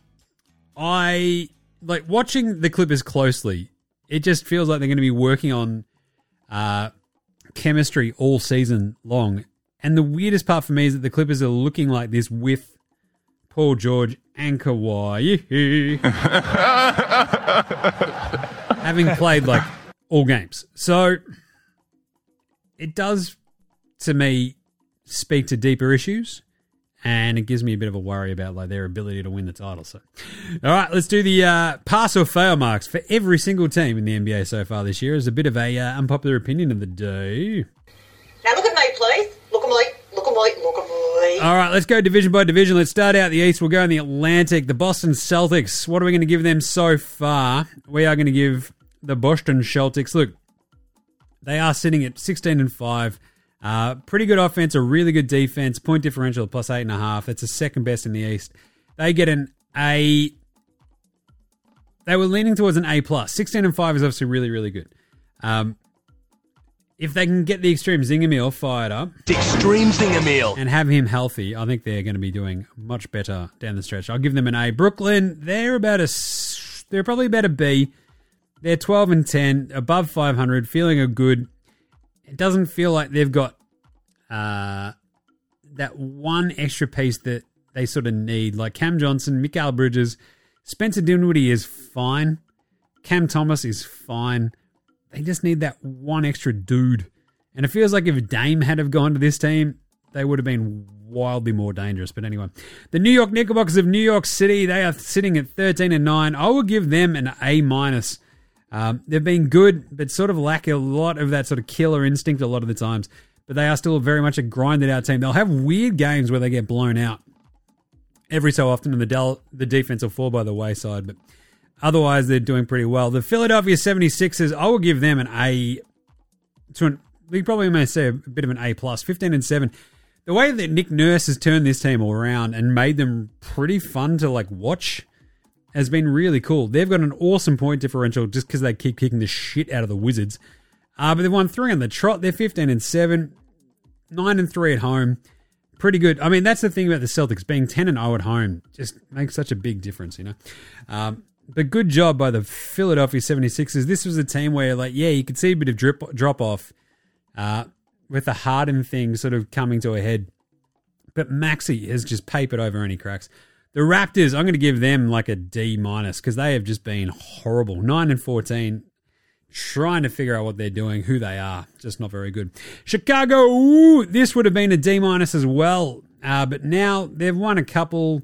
I like watching the Clippers closely. It just feels like they're going to be working on uh, chemistry all season long. And the weirdest part for me is that the Clippers are looking like this with Paul George and Kawhi [laughs] having played like all games. So it does to me speak to deeper issues and it gives me a bit of a worry about like their ability to win the title. So, all right, let's do the uh, pass or fail marks for every single team in the NBA so far this year. As a bit of a uh, unpopular opinion of the day. Now look at me, please. Look at me. Look at me. Look at me. All right, let's go division by division. Let's start out the East. We'll go in the Atlantic. The Boston Celtics. What are we going to give them so far? We are going to give the Boston Celtics. Look, they are sitting at 16 and 5. Uh, pretty good offense, a really good defense. Point differential plus eight and a half. That's the second best in the East. They get an A. They were leaning towards an A plus. 16 and 5 is obviously really, really good. Um, if they can get the extreme Zinger meal fired up, Extreme Zinger meal. and have him healthy, I think they're going to be doing much better down the stretch. I'll give them an A. Brooklyn, they're about a, they're probably about a B. They're 12 and 10, above 500, feeling a good. It doesn't feel like they've got uh, that one extra piece that they sort of need. Like Cam Johnson, Mikal Bridges, Spencer Dinwiddie is fine. Cam Thomas is fine. They just need that one extra dude. And it feels like if Dame had have gone to this team, they would have been wildly more dangerous. But anyway, the New York Knickerbockers of New York City, they are sitting at 13 and 9. I will give them an A minus. Um, they've been good, but sort of lack a lot of that sort of killer instinct a lot of the times. But they are still very much a grinded out team. They'll have weird games where they get blown out every so often, and the del- the defense will fall by the wayside. But otherwise, they're doing pretty well. The Philadelphia 76ers, I will give them an A. To an, we probably may say a bit of an A plus, 15 and 7. The way that Nick Nurse has turned this team all around and made them pretty fun to like watch has been really cool. They've got an awesome point differential just because they keep kicking the shit out of the Wizards. Uh, but they've won three on the trot. They're 15 and 7, 9 and 3 at home. Pretty good. I mean, that's the thing about the Celtics being 10 and 0 at home just makes such a big difference, you know. Um, but good job by the Philadelphia 76ers. This was a team where, like, yeah, you could see a bit of drip, drop off uh, with the Harden thing sort of coming to a head. But Maxey has just papered over any cracks. The Raptors, I'm going to give them like a D minus because they have just been horrible. 9 and 14, trying to figure out what they're doing, who they are. Just not very good. Chicago, ooh, this would have been a D minus as well. Uh, but now they've won a couple.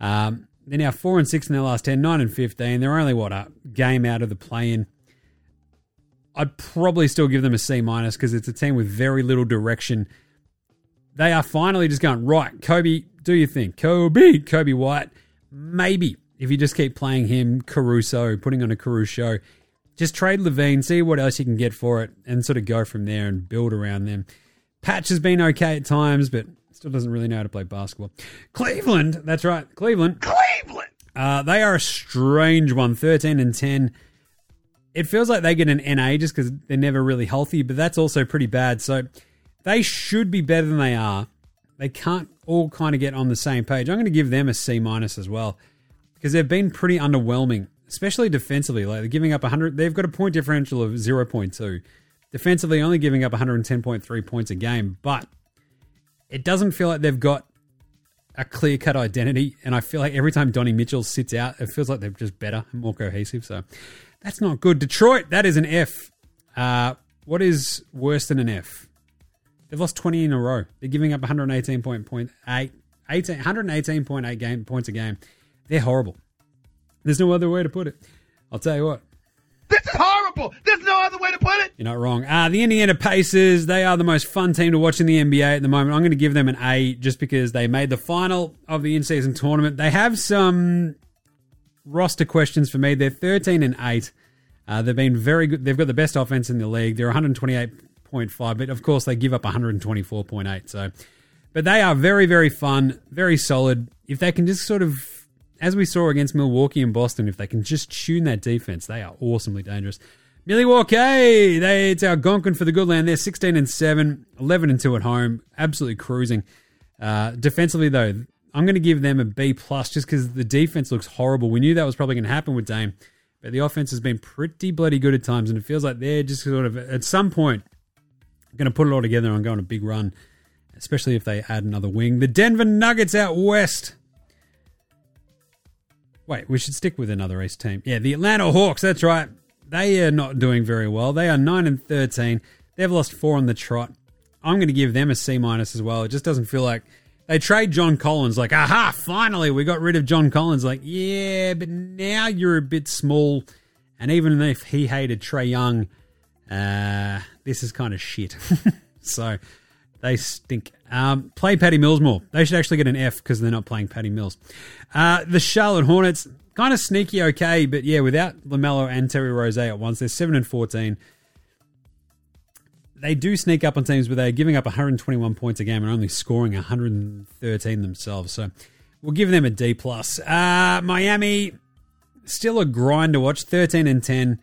Um, they're now 4 and 6 in their last 10, 9 and 15. They're only, what, a game out of the play in. I'd probably still give them a C minus because it's a team with very little direction. They are finally just going, right, Coby, do you think? Coby, Coby White, maybe if you just keep playing him, Caruso, putting on a Caruso show, just trade LaVine, see what else you can get for it, and sort of go from there and build around them. Patch has been okay at times, but still doesn't really know how to play basketball. Cleveland, that's right, Cleveland. Cleveland! Uh, they are a strange one, 13 and 10. It feels like they get an NA just because they're never really healthy, but that's also pretty bad. So they should be better than they are. They can't all kind of get on the same page. I'm going to give them a C minus as well because they've been pretty underwhelming, especially defensively. Like they're giving up 100. They've got a point differential of 0.2. Defensively, only giving up 110.3 points a game, but it doesn't feel like they've got a clear cut identity. And I feel like every time Donnie Mitchell sits out, it feels like they're just better and more cohesive. So that's not good. Detroit, that is an F. Uh, what is worse than an F? They've lost 20 in a row. They're giving up 118.8 18, 118.8 game points a game. They're horrible. There's no other way to put it. I'll tell you what. This is horrible. There's no other way to put it. You're not wrong. Uh, the Indiana Pacers, they are the most fun team to watch in the NBA at the moment. I'm going to give them an A just because they made the final of the in-season tournament. They have some roster questions for me. They're 13 and 8. Uh, they've been very good. They've got the best offense in the league. They're 128.5, but of course they give up 124.8. So, but they are very, very fun, very solid. If they can just sort of as we saw against Milwaukee and Boston, if they can just tune that defense, they are awesomely dangerous. Milwaukee, they it's our Gonkin for the good land. They're 16 and 7, 11 and 2 at home, absolutely cruising. Uh, defensively though, I'm going to give them a B plus just because the defense looks horrible. We knew that was probably going to happen with Dame, but the offense has been pretty bloody good at times, and it feels like they're just sort of at some point going to put it all together and go on a big run, especially if they add another wing. The Denver Nuggets out west. Wait, we should stick with another East team. Yeah, the Atlanta Hawks. That's right. They are not doing very well. They are nine and thirteen. They've lost four on the trot. I'm going to give them a C minus as well. It just doesn't feel like they trade John Collins. Like, aha! Finally, we got rid of John Collins. Like, yeah, but now you're a bit small. And even if he hated Trae Young, uh, this is kind of shit. [laughs] so they stink. Um, play Patty Mills more. They should actually get an F because they're not playing Patty Mills. Uh, the Charlotte Hornets, kind of sneaky, okay, but yeah, without Lamelo and Terry Rose at once, they're seven and fourteen. They do sneak up on teams, but they're giving up 121 points a game and only scoring 113 themselves. So we'll give them a D plus. Uh, Miami, still a grind to watch. 13 and 10.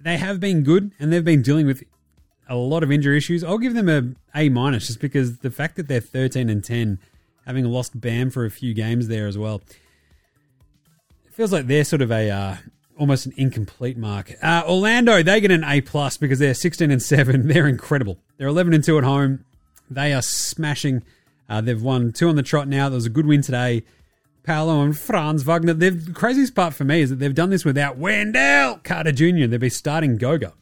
They have been good, and they've been dealing with a lot of injury issues. I'll give them a A minus just because the fact that they're 13 and 10, having lost Bam for a few games there as well, it feels like they're sort of a uh, almost an incomplete mark. Uh, Orlando, they get an A plus because they're 16 and 7. [laughs] They're incredible. They're 11 and 2 at home. They are smashing. Uh, they've won two on the trot now. There was a good win today. Paolo and Franz Wagner. The craziest part for me is that they've done this without Wendell Carter Jr. They'll be starting Goga.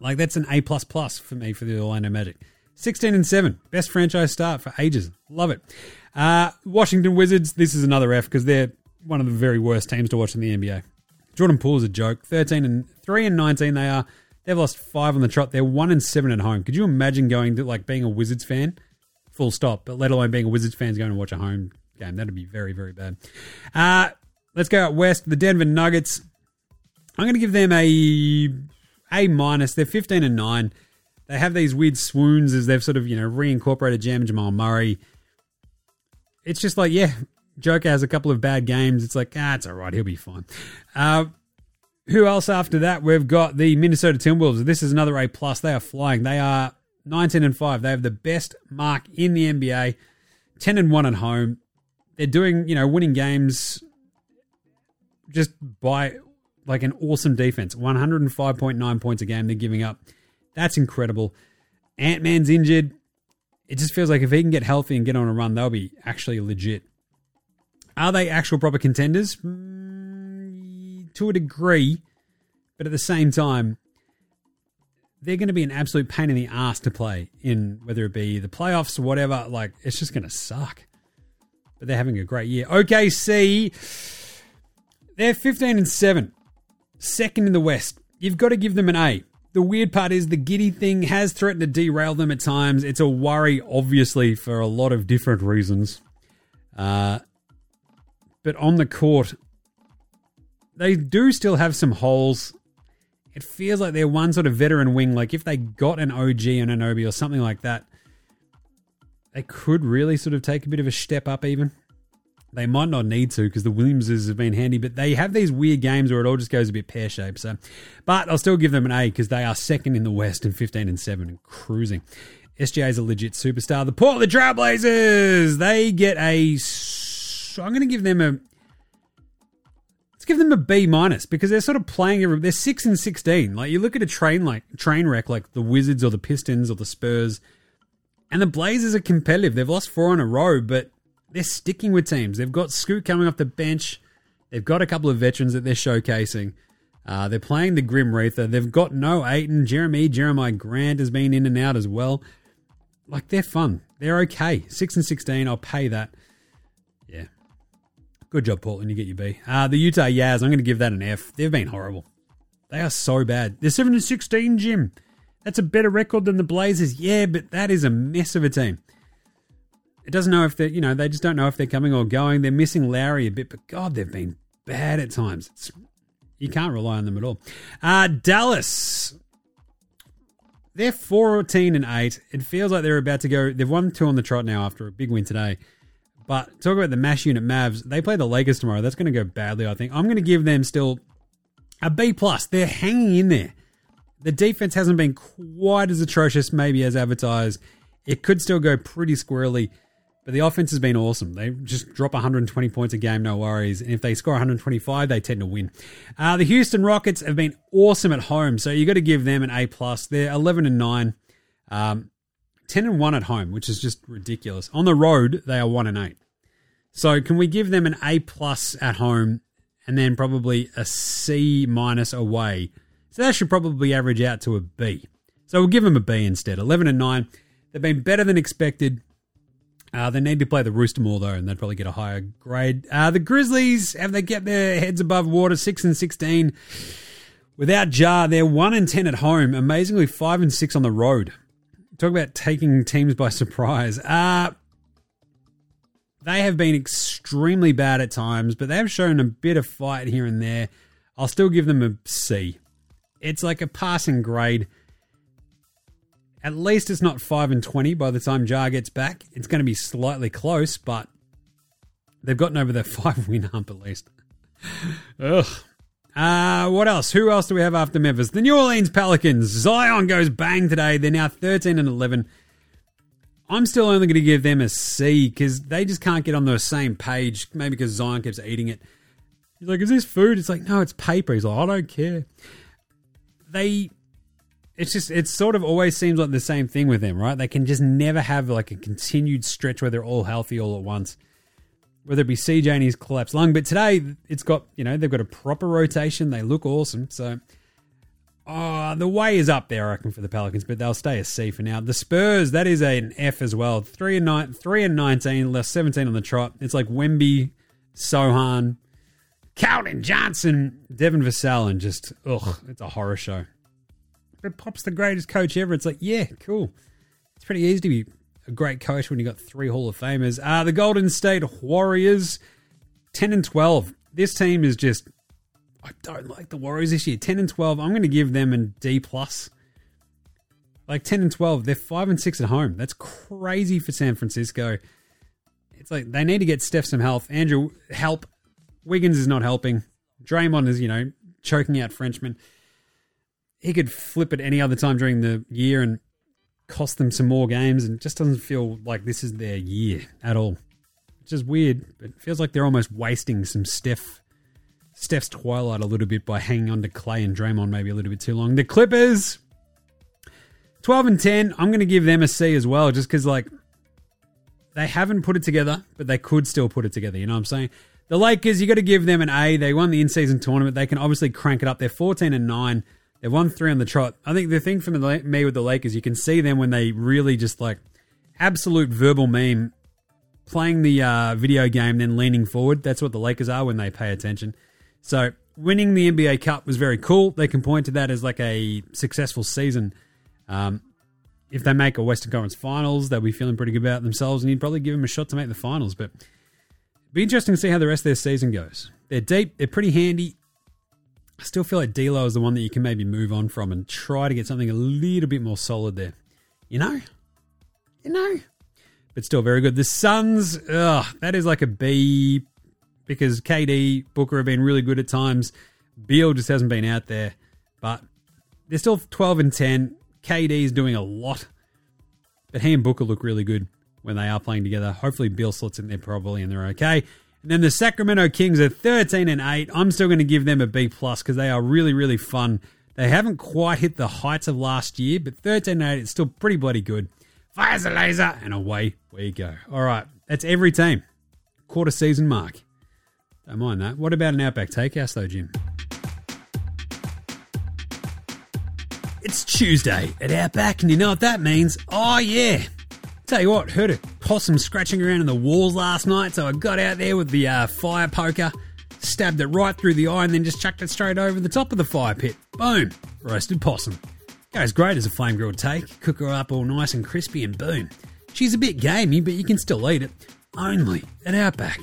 Like that's an A plus plus for me for the Orlando Magic. 16 and 7. Best franchise start for ages. Love it. Uh, Washington Wizards, this is another F because they're one of the very worst teams to watch in the NBA. Jordan Poole is a joke. 13 and 3 and 19 they are. They've lost 5 on the trot. They're 1 and 7 at home. Could you imagine going to like being a Wizards fan? Full stop, but let alone being a Wizards fan going to watch a home game. That'd be very very bad. Uh, let's go out west. The Denver Nuggets. I'm going to give them a a minus. They're 15 and 9. They have these weird swoons as they've sort of, you know, reincorporated Jam Jamal Murray. It's just like, yeah, Joker has a couple of bad games. It's like, ah, it's all right. He'll be fine. Uh, who else after that? We've got the Minnesota Timberwolves. This is another A plus. They are flying. They are 19 and 5. They have the best mark in the NBA. 10 and 1 at home. They're doing, you know, winning games just by like an awesome defense. 105.9 points a game they're giving up. That's incredible. Ant Man's injured. It just feels like if he can get healthy and get on a run, they'll be actually legit. Are they actual proper contenders? Mm, to a degree, but at the same time, they're going to be an absolute pain in the ass to play in, whether it be the playoffs or whatever. Like, it's just going to suck. But they're having a great year. OKC, they're 15 and 7 second in the West. You've got to give them an A. The weird part is the Giddey thing has threatened to derail them at times. It's a worry, obviously, for a lot of different reasons. Uh, but on the court, they do still have some holes. It feels like they're one sort of veteran wing. Like if they got an OG and an OB or something like that, they could really sort of take a bit of a step up, even. They might not need to because the Williamses have been handy, but they have these weird games where it all just goes a bit pear shaped. So, but I'll still give them an A because they are second in the West and 15 and 7 and cruising. SGA is a legit superstar. The Portland Trailblazers, they get a. I'm going to give them a. Let's give them a B minus because they're sort of playing. They're six and 16. Like you look at a train like train wreck like the Wizards or the Pistons or the Spurs, and the Blazers are competitive. They've lost four in a row, but they're sticking with teams. They've got Scoot coming off the bench. They've got a couple of veterans that they're showcasing. Uh, they're playing the Grim Reaper. They've got no Ayton. Jeremy, Jeremiah Grant has been in and out as well. Like, they're fun. They're okay. 6 and 16, I'll pay that. Yeah. Good job, Portland. You get your B. Uh, the Utah Yaz, I'm going to give that an F. They've been horrible. They are so bad. They're 7 and 16, Jim. That's a better record than the Blazers. Yeah, but that is a mess of a team. It doesn't know if they're, you know, they just don't know if they're coming or going. They're missing Lauri a bit, but God, they've been bad at times. It's, you can't rely on them at all. Uh, Dallas. They're 14 and 8. It feels like they're about to go. They've won two on the trot now after a big win today. But talk about the mash unit Mavs. They play the Lakers tomorrow. That's going to go badly, I think. I'm going to give them still a B plus. They're hanging in there. The defense hasn't been quite as atrocious, maybe as advertised. It could still go pretty squirrely, but the offense has been awesome. They just drop 120 points a game, no worries. And if they score 125, they tend to win. Uh, the Houston Rockets have been awesome at home, so you got to give them an A plus. They're 11 and 9, um, 10 and 1 at home, which is just ridiculous. On the road, they are 1 and 8. So can we give them an A plus at home and then probably a C minus away? So that should probably average out to a B. So we'll give them a B instead. 11 and 9. They've been better than expected. Uh, they need to play the Rooster more though, and they'd probably get a higher grade. Uh, the Grizzlies have they get their heads above water, six and sixteen. Without Ja, they're one and ten at home. Amazingly, five and six on the road. Talk about taking teams by [laughs] surprise. Uh, they have been extremely bad at times, but they have shown a bit of fight here and there. I'll still give them a C. It's like a passing grade. At least it's not 5 and 20 by the time Ja gets back. It's going to be slightly close, but they've gotten over their [laughs] 5 win hump at least. [laughs] Ugh. Uh, what else? Who else do we have after Memphis? The New Orleans Pelicans. Zion goes bang today. They're now 13 and 11. I'm still only going to give them a C because they just can't get on the same page. Maybe because Zion keeps eating it. He's like, "Is this food?" It's like, "No, it's paper." He's like, "I don't care." They, it's just, it sort of always seems like the same thing with them, right? They can just never have like a continued stretch where they're all healthy all at once. Whether it be CJ and his collapsed lung, but today it's got, you know, they've got a proper rotation. They look awesome. So, Oh, the way is up there, I reckon, for the Pelicans, but they'll stay a C for now. The Spurs, that is an F as well. Three and nine, three and nineteen, less seventeen on the trot. It's like Wemby, Sochan, Calvin Johnson, Devin Vassell, and just ugh, it's a horror show. But Pop's the greatest coach ever. It's like, yeah, cool. It's pretty easy to be a great coach when you got three Hall of Famers. Uh, the Golden State Warriors, ten and twelve. This team is just I don't like the Warriors this year. 10 and 12. I'm going to give them a D plus. Like 10 and 12, they're 5 and 6 at home. That's crazy for San Francisco. It's like they need to get Steph some health. Andrew, help. Wiggins is not helping. Draymond is, you know, choking out Frenchman. He could flip it any other time during the year and cost them some more games and just doesn't feel like this is their year at all. Which is weird, but it feels like they're almost wasting some Steph Steph's twilight a little bit by hanging on to Clay and Draymond maybe a little bit too long. The Clippers, 12 and 10. I'm going to give them a C as well, just because, like, they haven't put it together, but they could still put it together. You know what I'm saying? The Lakers, you got to give them an A. They won the in season tournament. They can obviously crank it up. They're 14 and 9. They've won three on the trot. I think the thing for me with the Lakers, you can see them when they really just like absolute verbal meme playing the uh, video game, then leaning forward. That's what the Lakers are when they pay attention. So winning the NBA Cup was very cool. They can point to that as like a successful season. Um, if they make a Western Conference Finals, they'll be feeling pretty good about themselves, and you'd probably give them a shot to make the finals. But be interesting to see how the rest of their season goes. They're deep. They're pretty handy. I still feel like D'Lo is the one that you can maybe move on from and try to get something a little bit more solid there. You know, you know, but still very good. The Suns, ugh, that is like a B because KD, Booker have been really good at times. Beal just hasn't been out there, but they're still 12 and 10. KD is doing a lot, but he and Booker look really good when they are playing together. Hopefully, Beal slots in there probably, and they're okay. And then the Sacramento Kings are 13 and 8. I'm still going to give them a B plus because they are really, really fun. They haven't quite hit the heights of last year, but 13 and 8 is still pretty bloody good. Fires a laser, and away we go. All right, that's every team. Quarter season mark. Don't mind that. What about an Outback Takehouse, though, Jim? It's Tuesday at Outback, and you know what that means? Oh, yeah. Tell you what, heard a possum scratching around in the walls last night, so I got out there with the uh, fire poker, stabbed it right through the eye, and then just chucked it straight over the top of the fire pit. Boom! Roasted possum. Goes great as a flame grilled take. Cook her up all nice and crispy, and boom. She's a bit gamey, but you can still eat it. Only at Outback.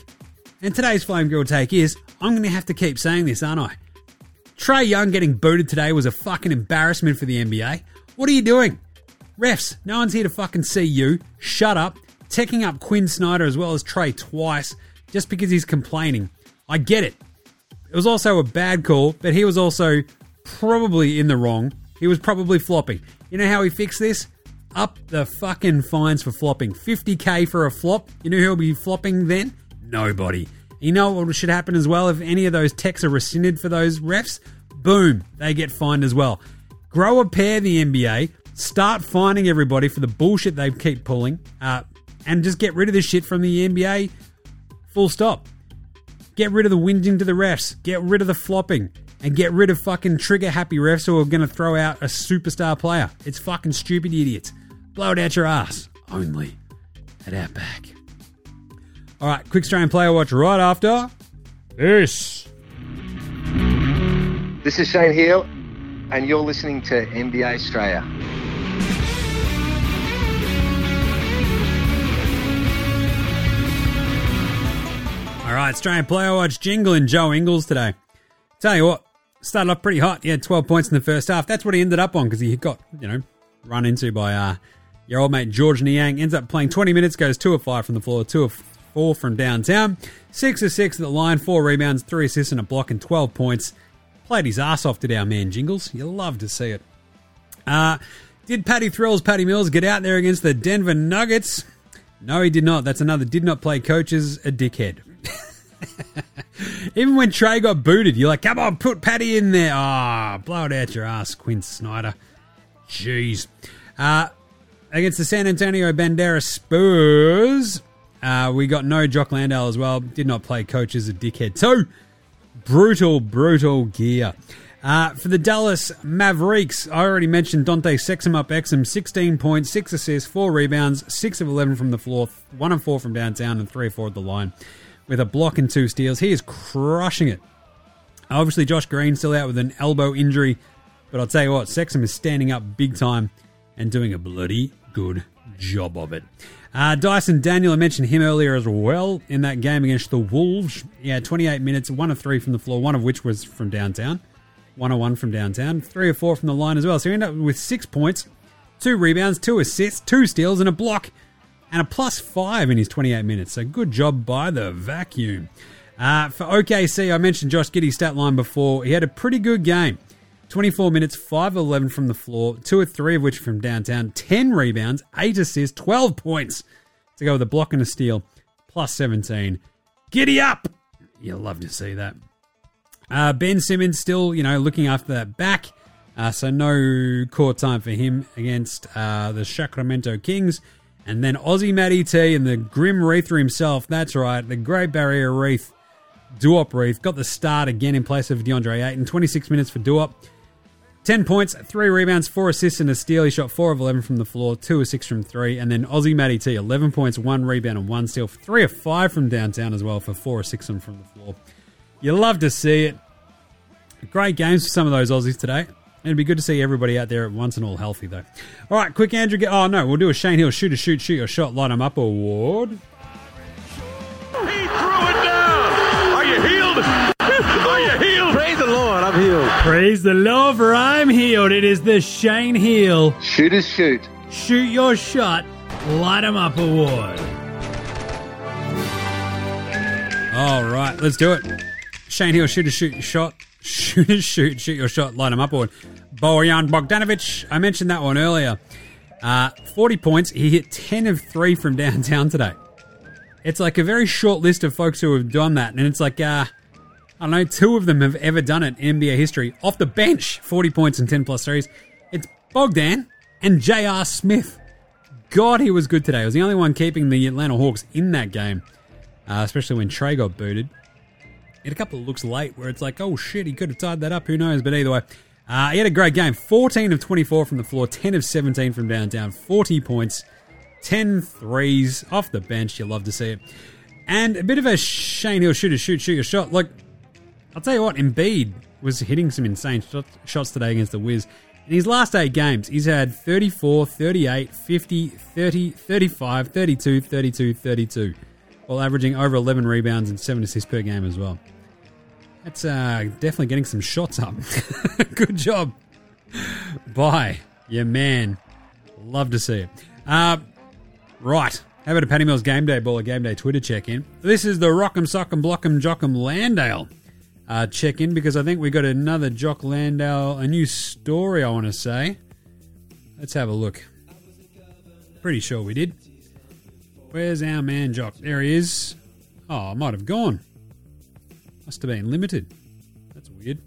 And today's flame grilled take is I'm going to have to keep saying this, aren't I? Trae Young getting booted today was a fucking embarrassment for the NBA. What are you doing? Refs, no one's here to fucking see you. Shut up. Taking up Quin Snyder as well as Trae twice just because he's complaining. I get it. It was also a bad call, but he was also probably in the wrong. He was probably flopping. You know how he fixed this? Up the fucking fines for flopping. 50k for a flop. You know who'll be flopping then? Nobody. You know what should happen as well if any of those techs are rescinded for those refs? Boom, they get fined as well. Grow a pair, the NBA. Start fining everybody for the bullshit they keep pulling, uh, and just get rid of this shit from the NBA. Full stop. Get rid of the whinging to the refs. Get rid of the flopping. And get rid of fucking trigger happy refs who are going to throw out a superstar player. It's fucking stupid idiots. Blow it out your ass. Only at Outback. All right, quick Australian player watch right after this. This is Shane Heal, and you're listening to NBA Straya. Right, Australian player watch jingle and Joe Ingles today. Tell you what, started off pretty hot. He had 12 points in the first half. That's what he ended up on because he got, you know, run into by uh, your old mate George Niang. Ends up playing 20 minutes, goes 2 of 5 from the floor, 2 of 4 from downtown, 6 of 6 at the line, 4 rebounds, 3 assists and a block, and 12 points. Played his ass off, did our man Jingles. You love to see it. Uh, did Paddy Thrills, Paddy Mills get out there against the Denver Nuggets? No, he did not. That's another did not play coaches, a dickhead. [laughs] Even when Trae got booted, you're like, come on, put Paddy in there. Ah, blow it out your ass, Quin Snyder. Jeez. Uh, against the San Antonio Bandera Spurs, uh, we got no Jock Landale as well. Did not play coach coaches, a dickhead. So, brutal, brutal gear. Uh, for the Dallas Mavericks, I already mentioned Dante Sexum up Exum, 16 points, 6 assists, 4 rebounds, 6 of 11 from the floor, 1 of 4 from downtown, and 3 of 4 at the line with a block and 2 steals. He is crushing it. Obviously, Josh Green still out with an elbow injury, but I'll tell you what, Sexum is standing up big time and doing a bloody good job of it. Uh, Dyson Daniel, I mentioned him earlier as well in that game against the Wolves. Yeah, 28 minutes, 1 of 3 from the floor, one of which was from downtown. 101 from downtown, 3 or 4 from the line as well. So he ended up with 6 points, 2 rebounds, 2 assists, 2 steals, and a block, and a plus 5 in his 28 minutes. So good job by the vacuum. Uh, for OKC, I mentioned Josh Giddey's stat line before. He had a pretty good game. 24 minutes, 5 of 11 from the floor, 2 or 3 of which from downtown, 10 rebounds, 8 assists, 12 points to go with a block and a steal, plus 17. Giddy up! You'll love to see that. Uh, ben Simmons still, you know, looking after that back. Uh, so no court time for him against uh, the Sacramento Kings. And then Aussie Matty T and the Grim Reether himself. That's right, the Great Barrier Reef. Duop Reath got the start again in place of DeAndre Ayton. 26 minutes for Duop. 10 points, 3 rebounds, 4 assists, and a steal. He shot 4 of 11 from the floor, 2 of 6 from 3. And then Aussie Matty T, 11 points, 1 rebound, and 1 steal. 3 of 5 from downtown as well for 4 or 6 from the floor. You love to see it. Great games for some of those Aussies today. It'd be good to see everybody out there at once and all healthy, though. All right, quick Andrew. Get, oh, no, we'll do a Shane Heal shoot a shoot, shoot your shot, light 'em up award. He threw it down. Are you healed? [laughs] Are you healed? Praise the Lord, I'm healed. Praise the Lord, for I'm healed. It is the Shane Heal Shooters shoot. Shoot Your Shot, Light 'em Up Award. All right, let's do it. Shane Heal, shoot a shoot your shot. [laughs] Shoot a shoot, shoot your shot, light 'em up award. Bojan Bogdanovic, I mentioned that one earlier. Uh, 40 points. He hit 10 of 3 from downtown today. It's like a very short list of folks who have done that. And it's like, uh, I don't know, two of them have ever done it in NBA history. Off the bench, 40 points and 10 plus threes. It's Bogdan and J.R. Smith. God, he was good today. He was the only one keeping the Atlanta Hawks in that game, uh, especially when Trae got booted. He had a couple of looks late where it's like, oh shit, he could have tied that up. Who knows? But either way, Uh, he had a great game 14 of 24 from the floor, 10 of 17 from downtown, 40 points, 10 threes off the bench. You love to see it. And a bit of a Shane Heal shooter, shoot, shoot your shot. Like, I'll tell you what, Embiid was hitting some insane shot, shots today against the Wiz. In his last eight games, he's had 34, 38, 50, 30, 35, 32, 32, 32, while averaging over 11 rebounds and 7 assists per game as well. That's uh, definitely getting some shots up. [laughs] Good job. Bye. Yeah, man. Love to see it. Uh, right. How about a Paddy Mills Game Day Ball, a Game Day Twitter check in? This is the Rock'em Sock'em Block'em Jock'em Landale uh, check in because I think we got another Jock Landale, a new story, I want to say. Let's have a look. Pretty sure we did. Where's our man Jock? There he is. Oh, I might have gone. Must have been limited. That's weird.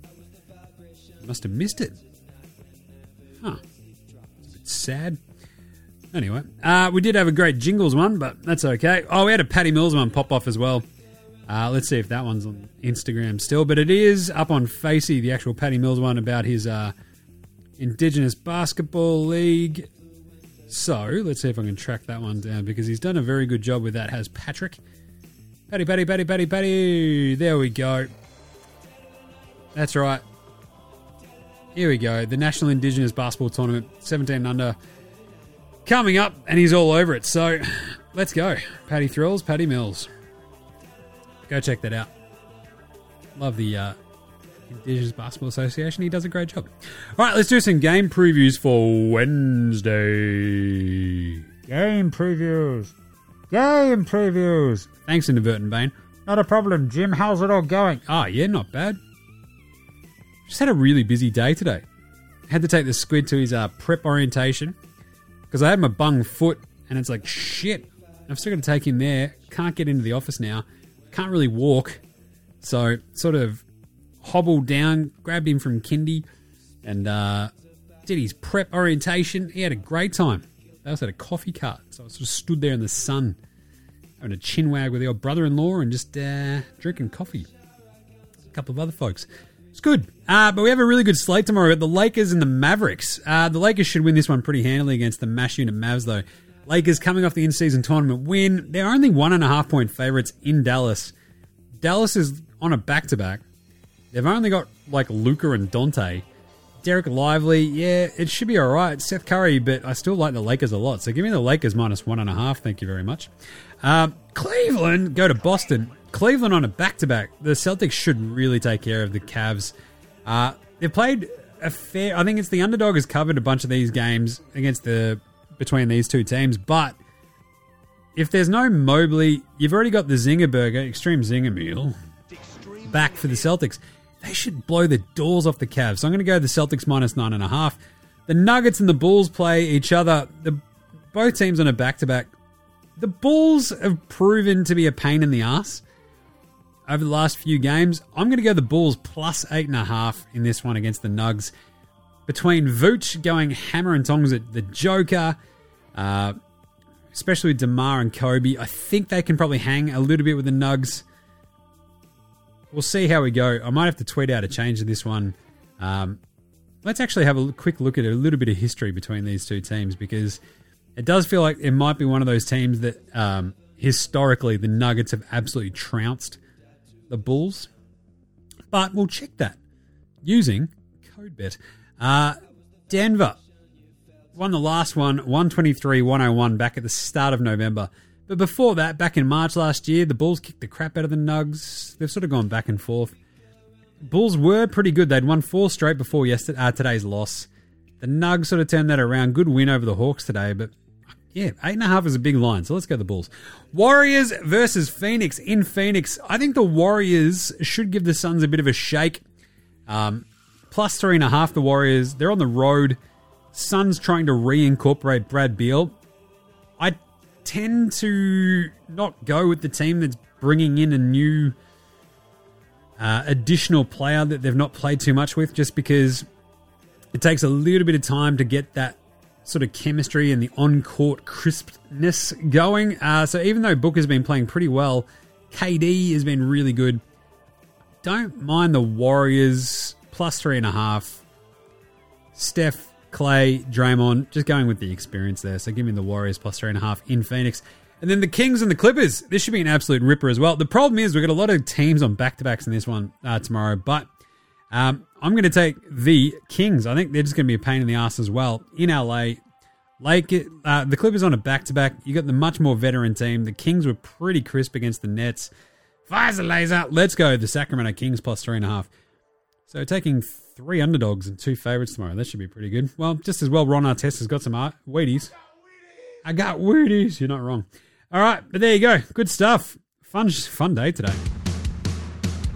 Must have missed it. Huh. It's a bit sad. Anyway, uh, we did have a great jingles one, but that's okay. Oh, we had a Patty Mills one pop off as well. Uh, let's see if that one's on Instagram still, but it is up on Facey, the actual Patty Mills one about his uh, Indigenous Basketball League. So let's see if I can track that one down because he's done a very good job with that. Has Patrick? Patty, Patty, Patty, Patty, Patty. There we go. That's right. Here we go. The National Indigenous Basketball Tournament, 17 under, coming up, and he's all over it. So [sighs] let's go. Patty Thrills, Patty Mills. Go check that out. Love the uh, Indigenous Basketball Association. He does a great job. All right, let's do some game previews for Wednesday. Game previews. Game previews. Thanks, Inadvertent Bane. Not a problem, Jim. How's it all going? Ah, yeah, not bad. Just had a really busy day today. Had to take the squid to his uh, prep orientation because I had my bung foot, and it's like shit. I've still got to take him there. Can't get into the office now. Can't really walk, so sort of hobbled down, grabbed him from kindy, and uh, did his prep orientation. He had a great time. They also had a coffee cart, so I sort of stood there in the sun, having a chin wag with the old brother-in-law and just uh, drinking coffee. A couple of other folks. It's good. Uh, but we have a really good slate tomorrow. The Lakers and the Mavericks. Uh, the Lakers should win this one pretty handily against the Mash Unit Mavs, though. Lakers coming off the in-season tournament win. They're only one and a half point favorites in Dallas. Dallas is on a back-to-back. They've only got like Luka and Dante. Dereck Lively, yeah, it should be all right. Seth Curry, but I still like the Lakers a lot. So give me the Lakers minus one and a half. Thank you very much. Um, Cleveland go to Boston. Cleveland on a back-to-back. The Celtics should really take care of the Cavs. Uh, they've played a fair. I think it's the underdog has covered a bunch of these games against the between these two teams, but if there's no Mobley, you've already got the Zinger Burger, Extreme Zinger Meal, back for the Celtics. They should blow the doors off the Cavs. So I'm going to go the Celtics minus nine and a half. The Nuggets and the Bulls play each other. The both teams on a back to back. The Bulls have proven to be a pain in the ass over the last few games. I'm going to go the Bulls plus eight and a half in this one against the Nugs. Between Vooch going hammer and tongs at the Joker, uh, especially with DeMar and Coby, I think they can probably hang a little bit with the Nugs. We'll see how we go. I might have to tweet out a change to this one. Um, let's actually have a quick look at a little bit of history between these two teams because it does feel like it might be one of those teams that um, historically the Nuggets have absolutely trounced the Bulls. But we'll check that using CodeBet. Uh, Denver won the last one, 123 101, back at the start of November. But before that, back in March last year, the Bulls kicked the crap out of the Nugs. They've sort of gone back and forth. Bulls were pretty good. They'd won four straight before yesterday, uh, today's loss. The Nugs sort of turned that around. Good win over the Hawks today, but yeah, eight and a half is a big line. So let's go the Bulls. Warriors versus Phoenix in Phoenix. I think the Warriors should give the Suns a bit of a shake. Um, plus three and a half. The Warriors. They're on the road. Suns trying to reincorporate Brad Beal. Tend to not go with the team that's bringing in a new uh, additional player that they've not played too much with, just because it takes a little bit of time to get that sort of chemistry and the on-court crispness going. Uh, so even though Booker's been playing pretty well, KD has been really good. Don't mind the Warriors plus three and a half. Steph, Clay, Draymond, just going with the experience there. So give me the Warriors plus three and a half in Phoenix. And then the Kings and the Clippers. This should be an absolute ripper as well. The problem is we've got a lot of teams on back to backs in this one uh, tomorrow, but um, I'm going to take the Kings. I think they're just going to be a pain in the ass as well in LA. Like uh, the Clippers on a back to back. You got the much more veteran team. The Kings were pretty crisp against the Nets. Fires the laser. Let's go. The Sacramento Kings plus three and a half. So taking three underdogs and two favorites tomorrow. That should be pretty good. Well, just as well, Ron Artest has got some art- Wheaties. I got Wheaties. You're not wrong. All right, but there you go. Good stuff. Fun, fun day today.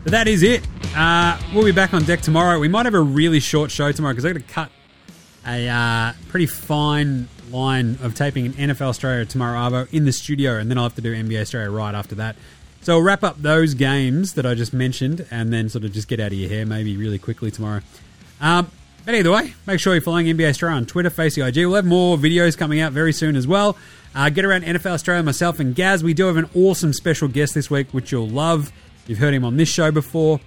But that is it. Uh, we'll be back on deck tomorrow. We might have a really short show tomorrow because I've got to cut a uh, pretty fine line of taping in NFL Straya tomorrow, Arvo, in the studio, and then I'll have to do NBA Straya right after that. So I'll wrap up those games that I just mentioned and then sort of just get out of your hair maybe really quickly tomorrow. Um, but either way, make sure you're following NBA Straya on Twitter, Facey IG. We'll have more videos coming out very soon as well. Uh, get around NFL Straya, myself and Gaz. We do have an awesome special guest this week, which you'll love. You've heard him on this show before.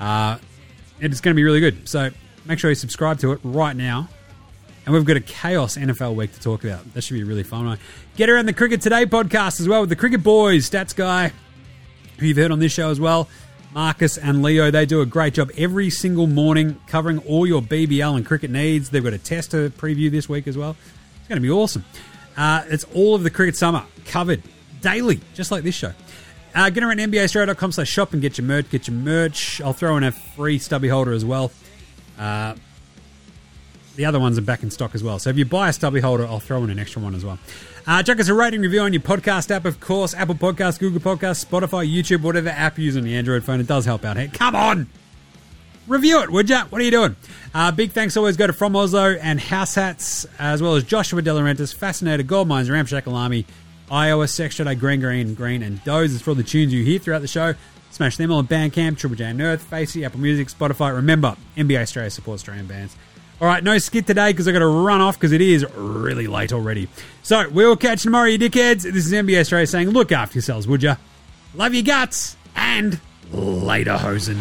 Uh, it's going to be really good. So make sure you subscribe to it right now. And we've got a chaos NFL week to talk about. That should be really fun one. Get around the Cricket Today podcast as well with the Cricket Boys, Stats Guy, who you've heard on this show as well. Marcus and Leo, they do a great job every single morning covering all your BBL and cricket needs. They've got a tester preview this week as well. It's going to be awesome. Uh, it's all of the cricket summer covered daily, just like this show. Uh, get around NBAstraya.com slash shop and get your merch. Get your merch. I'll throw in a free stubby holder as well. Uh, the other ones are back in stock as well. So if you buy a stubby holder, I'll throw in an extra one as well. Uh, chuck us a rating review on your podcast app, of course. Apple Podcasts, Google Podcasts, Spotify, YouTube, whatever app you use on the Android phone. It does help out. Hey, come on! Review it, would ya? What are you doing? Uh, big thanks always go to From Oslo and House Hats, as well as Joshua Delarentis, Fascinator, Gold Mines, Ramshackle Army, Iowa, Sextra Green, Green, Green, and Doze. For all the tunes you hear throughout the show. Smash them all on Bandcamp, Triple J Unearthed, Facey, Apple Music, Spotify. Remember, NBA Straya supports Australian bands. All right, no skit today because i got to run off because it is really late already. So we'll catch you tomorrow, you dickheads. This is NBA Straya saying, look after yourselves, would ya? Love your guts and later, hosen.